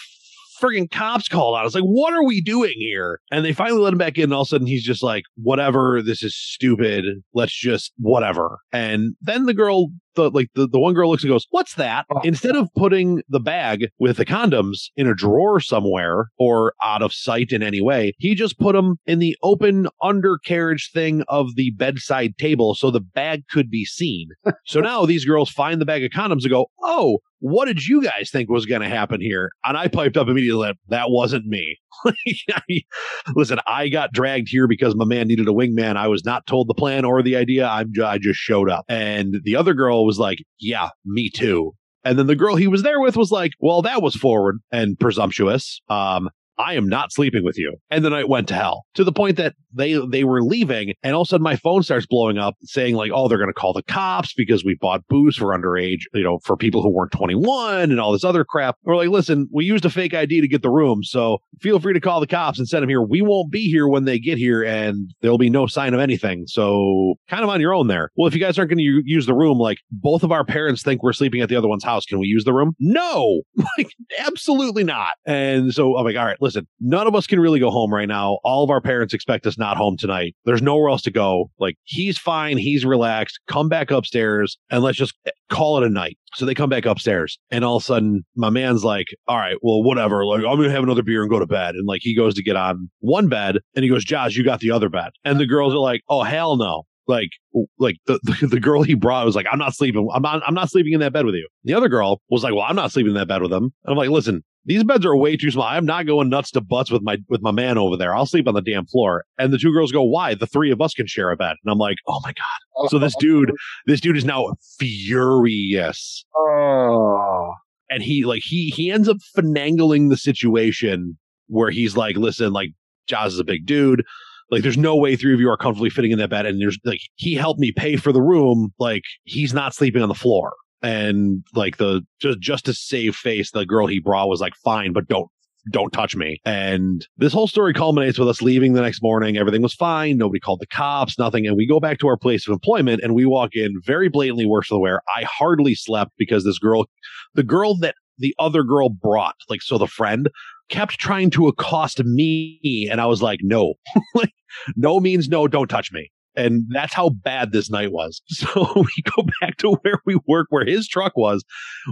friggin' cops called out. I was like, what are we doing here? And they finally let him back in. And all of a sudden he's just like, whatever, this is stupid. Let's just whatever. And then the girl the like the, the one girl looks and goes, What's that? Oh. Instead of putting the bag with the condoms in a drawer somewhere or out of sight in any way, he just put them in the open undercarriage thing of the bedside table so the bag could be seen. so now these girls find the bag of condoms and go, Oh, what did you guys think was going to happen here? And I piped up immediately, that wasn't me. Listen, I got dragged here because my man needed a wingman. I was not told the plan or the idea. I'm, I just showed up. And the other girl was like, yeah, me too. And then the girl he was there with was like, well, that was forward and presumptuous. Um, I am not sleeping with you. And the night went to hell to the point that they they were leaving, and all of a sudden my phone starts blowing up, saying like, "Oh, they're going to call the cops because we bought booze for underage, you know, for people who weren't 21 and all this other crap." We're like, "Listen, we used a fake ID to get the room, so feel free to call the cops and send them here. We won't be here when they get here, and there'll be no sign of anything. So kind of on your own there. Well, if you guys aren't going to use the room, like both of our parents think we're sleeping at the other one's house, can we use the room? No, like absolutely not. And so I'm like, all right, listen, none of us can really go home right now. All of our parents expect us not home tonight. There's nowhere else to go. Like he's fine, he's relaxed. Come back upstairs and let's just eh, call it a night. So they come back upstairs, and all of a sudden, my man's like, "All right, well, whatever. Like, I'm gonna have another beer and go to bed." And like, he goes to get on one bed, and he goes, "Josh, you got the other bed." And the girls are like, "Oh hell no!" Like, like the, the the girl he brought was like, "I'm not sleeping. I'm not. I'm not sleeping in that bed with you." The other girl was like, "Well, I'm not sleeping in that bed with him." And I'm like, "Listen." These beds are way too small. I'm not going nuts to butts with my with my man over there. I'll sleep on the damn floor. And the two girls go, "Why? The three of us can share a bed." And I'm like, "Oh my god!" Oh, so this oh, dude, oh. this dude is now furious Oh. and he like he he ends up finagling the situation where he's like, listen, like Jaws is a big dude. Like, there's no way three of you are comfortably fitting in that bed. And there's like, he helped me pay for the room. Like, he's not sleeping on the floor. And like the just just to save face, the girl he brought was like, fine, but don't don't touch me. And this whole story culminates with us leaving the next morning. Everything was fine. Nobody called the cops, nothing. And we go back to our place of employment and we walk in very blatantly worse for the wear. I hardly slept because this girl, the girl that the other girl brought, like, so the friend kept trying to accost me. And I was like, no, like, no means no, don't touch me. And that's how bad this night was. So we go back to where we work, where his truck was.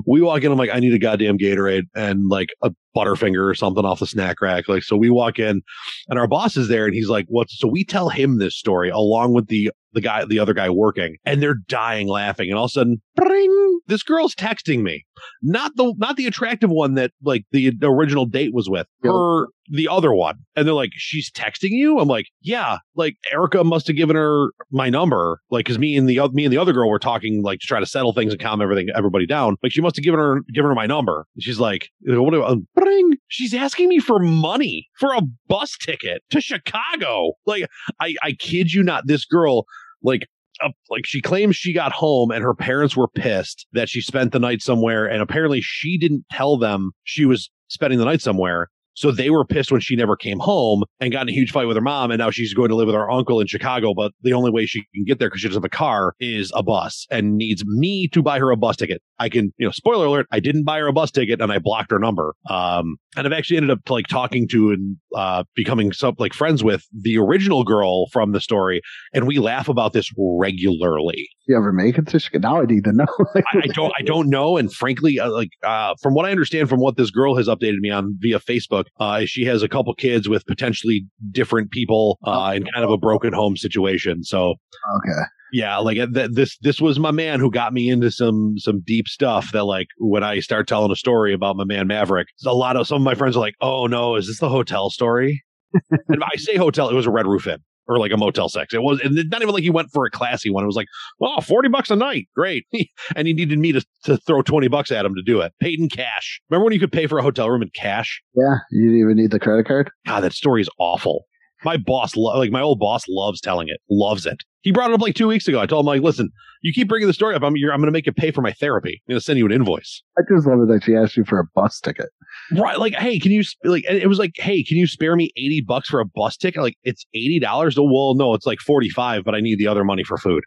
We walk in, I'm like, I need a goddamn Gatorade and like a Butterfinger or something off the snack rack. Like, so we walk in and our boss is there and he's like, what? So we tell him this story along with the, the guy, the other guy working and they're dying laughing. And all of a sudden, bring, this girl's texting me, not the, not the attractive one that like the original date was with Yep. her, the other one. And they're like, she's texting you. I'm like, yeah, like Erica must have given her my number. Like, cause me and the, me and the other girl were talking like to try to settle things and calm everything, everybody down. Like she must have given her, given her my number. And she's like, what bring. She's asking me for money for a bus ticket to Chicago. Like, I, I kid you not, this girl, like, uh, like she claims she got home and her parents were pissed that she spent the night somewhere and apparently she didn't tell them she was spending the night somewhere. So they were pissed when she never came home and got in a huge fight with her mom and now she's going to live with her uncle in chicago but the only way she can get there because she doesn't have a car is a bus and needs me to buy her a bus ticket. I can you know spoiler alert i didn't buy her a bus ticket and i blocked her number. Um and i've actually ended up like talking to and uh becoming some like friends with the original girl from the story and we laugh about this regularly. You ever make it to Chicago? Now I need to know. I, I don't, I don't know, and frankly, uh, like uh, from what I understand, from what this girl has updated me on via Facebook, uh, she has a couple kids with potentially different people uh, in kind of a broken home situation. So okay. Yeah, like uh, th- this, this was my man who got me into some some deep stuff. That like when I start telling a story about my man Maverick, a lot of some of my friends are like, "Oh no, is this the hotel story?" and I say hotel, it was a Red Roof Inn or like a Motel Six. It was, and not even like he went for a classy one. It was like, well, 40 bucks a night. Great. and he needed me to, to throw 20 bucks at him to do it. Paid in cash. Remember when you could pay for a hotel room in cash? Yeah, you didn't even need the credit card. God, that story is awful. My boss, lo- like my old boss, loves telling it. Loves it. He brought it up like two weeks ago. I told him, like, listen, you keep bringing the story up. I'm, I'm going to make you pay for my therapy. I'm going to send you an invoice. I just love it that she asked you for a bus ticket. Right. Like, hey, can you, like, it was like, hey, can you spare me 80 bucks for a bus ticket? Like, it's $80. Oh, well, no, it's like 45, but I need the other money for food.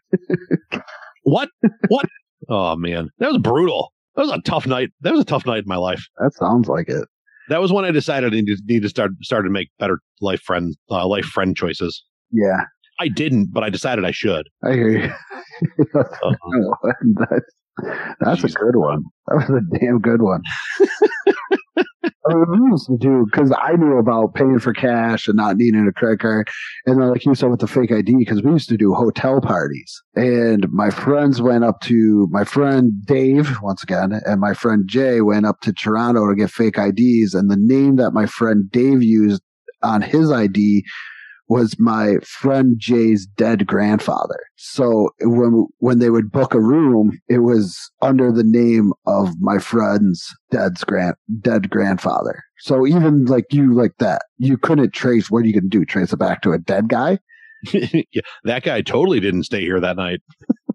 what? What? Oh, man. That was brutal. That was a tough night. That was a tough night in my life. That sounds like it. That was when I decided I need to, need to start, start to make better life friend, uh, life friend choices. Yeah, I didn't, but I decided I should. I hear you. Uh, That's- That's a good one. That was a damn good one. I mean, we used to do because I knew about paying for cash and not needing a credit card, and then like you said with the fake ID, because we used to do hotel parties, and my friends went up to my friend Dave once again, and my friend Jay went up to Toronto to get fake IDs, and the name that my friend Dave used on his ID was my friend Jay's dead grandfather. So when when they would book a room, it was under the name of my friend's dead's grand dead grandfather. So even like you like that, you couldn't trace what you gonna do? Trace it back to a dead guy? yeah, that guy totally didn't stay here that night.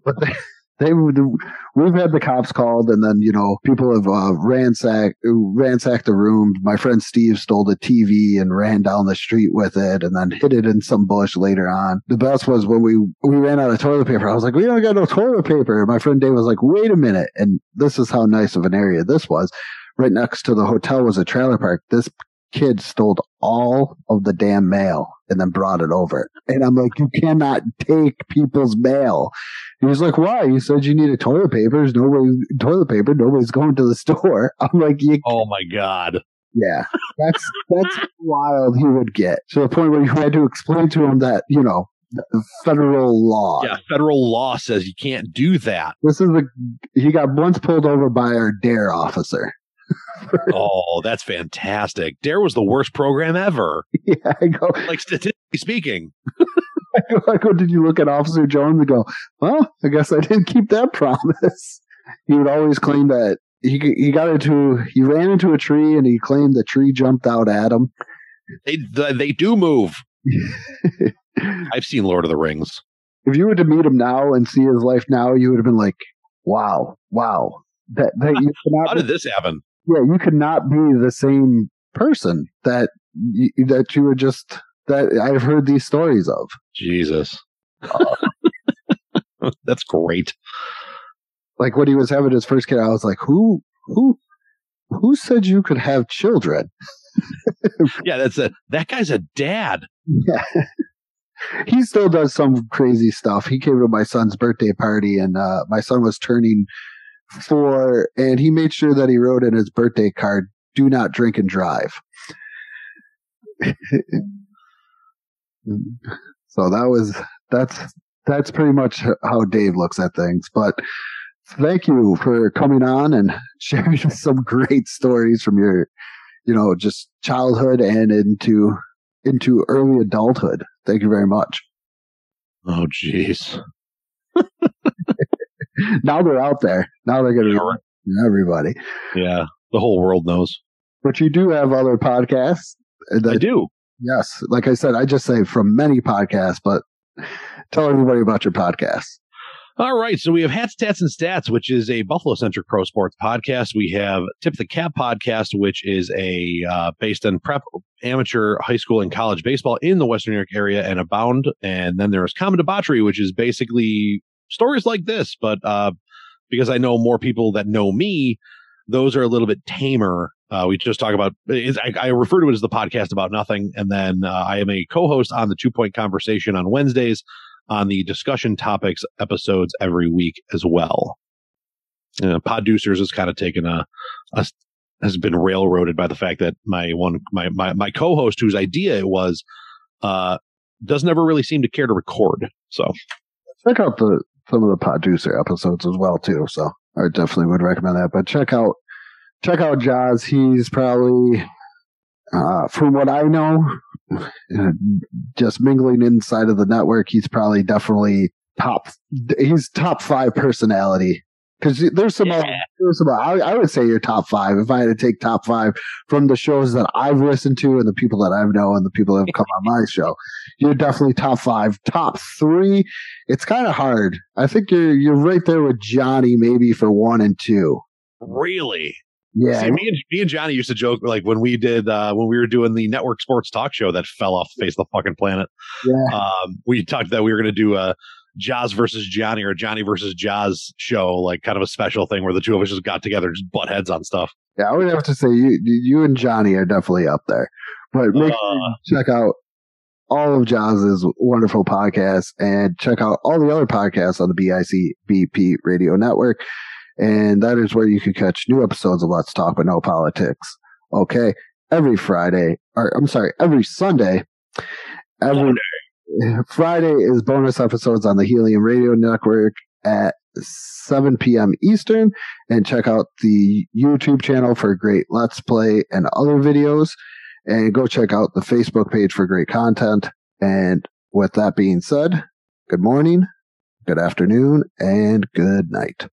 But they, they we've had the cops called, and then you know people have uh, ransacked ransacked the room. My friend Steve stole the TV and ran down the street with it, and then hid it in some bush later on. The best was when we we ran out of toilet paper. I was like, we don't got no toilet paper. My friend Dave was like, wait a minute, and this is how nice of an area this was. Right next to the hotel was a trailer park. This kid stole all of the damn mail and then brought it over. And I'm like, you cannot take people's mail. He was like, why? You said you needed toilet paper. There's nobody, toilet paper. Nobody's going to the store. I'm like, you, Oh my god. yeah, that's, that's wild he would get to the point where you had to explain to him that, you know, federal law. Yeah, federal law says you can't do that. This is a he got once pulled over by our DARE officer. Oh, that's fantastic. Dare was the worst program ever. Yeah, I go, Like statistically speaking. I go, I go, did you look at Officer Jones and go, well, I guess I didn't keep that promise. He would always claim that he, he got into, he ran into a tree and he claimed the tree jumped out at him. They they do move. I've seen Lord of the Rings. if you were to meet him now and see his life now, you would have been like, wow, wow. That, that you How did this happen? Yeah, you could not be the same person that you, that you were just, that I've heard these stories of. Jesus. That's great. Like when he was having his first kid, I was like, who, who, who said you could have children? Yeah, that's a that guy's a dad. Yeah. he still does some crazy stuff. He came to my son's birthday party and uh, my son was turning four and he made sure that he wrote in his birthday card, do not drink and drive. so that was, that's, that's pretty much how Dave looks at things. But thank you for coming on and sharing some great stories from your, you know, just childhood and into into early adulthood. Thank you very much. Oh jeez. Now they're out there. Now they're going to be everybody. Yeah. The whole world knows. But you do have other podcasts. and I do. Yes. Like I said, I just say from many podcasts, but tell everybody about your podcast. All right, so we have Hats, Tats, and Stats, which is a Buffalo-centric pro sports podcast. We have Tip the Cap podcast, which is a uh, based on prep amateur high school and college baseball in the Western New York area and abound. And then there's Common Debauchery, which is basically stories like this, but uh, because I know more people that know me, those are a little bit tamer. Uh, we just talk about. I, I refer to it as the podcast about nothing, and then uh, I am a co-host on the Two Point Conversation on Wednesdays on the discussion topics episodes every week as well. Uh, Podducers has kind of taken a, a has been railroaded by the fact that my one my my, my co-host whose idea it was uh doesn't ever really seem to care to record. So Check out the some of the producer episodes as well too. So I definitely would recommend that. But check out check out Jaws. He's probably uh, from what I know, just mingling inside of the network, he's probably definitely top. He's top five personality because there's some. other- there's some. I, I would say you're top five if I had to take top five from the shows that I've listened to and the people that I've know and the people that have come on my show. You're definitely top five. Top three, it's kind of hard. I think you're you're right there with Johnny, maybe for one and two. really, Yeah, See, me and me and Johnny used to joke like when we did uh when we were doing the network sports talk show that fell off the face of the fucking planet. yeah. Um, we talked that we were going to do a Jaws versus Johnny or Johnny versus Jaws show, like kind of a special thing where the two of us just got together, just butt heads on stuff. Yeah, I would have to say you you and Johnny are definitely up there. But make sure Uh, you check out all of Jaws's wonderful podcasts and check out all the other podcasts on the BICBP Radio Network. And that is where you can catch new episodes of Let's Talk But No Politics. Okay. Every Friday, or I'm sorry, every Sunday. Every Friday is bonus episodes on the Helium Radio Network at 7 p.m. Eastern. And check out the YouTube channel for great Let's Play and other videos. And go check out the Facebook page for great content. And with that being said, good morning, good afternoon, and good night.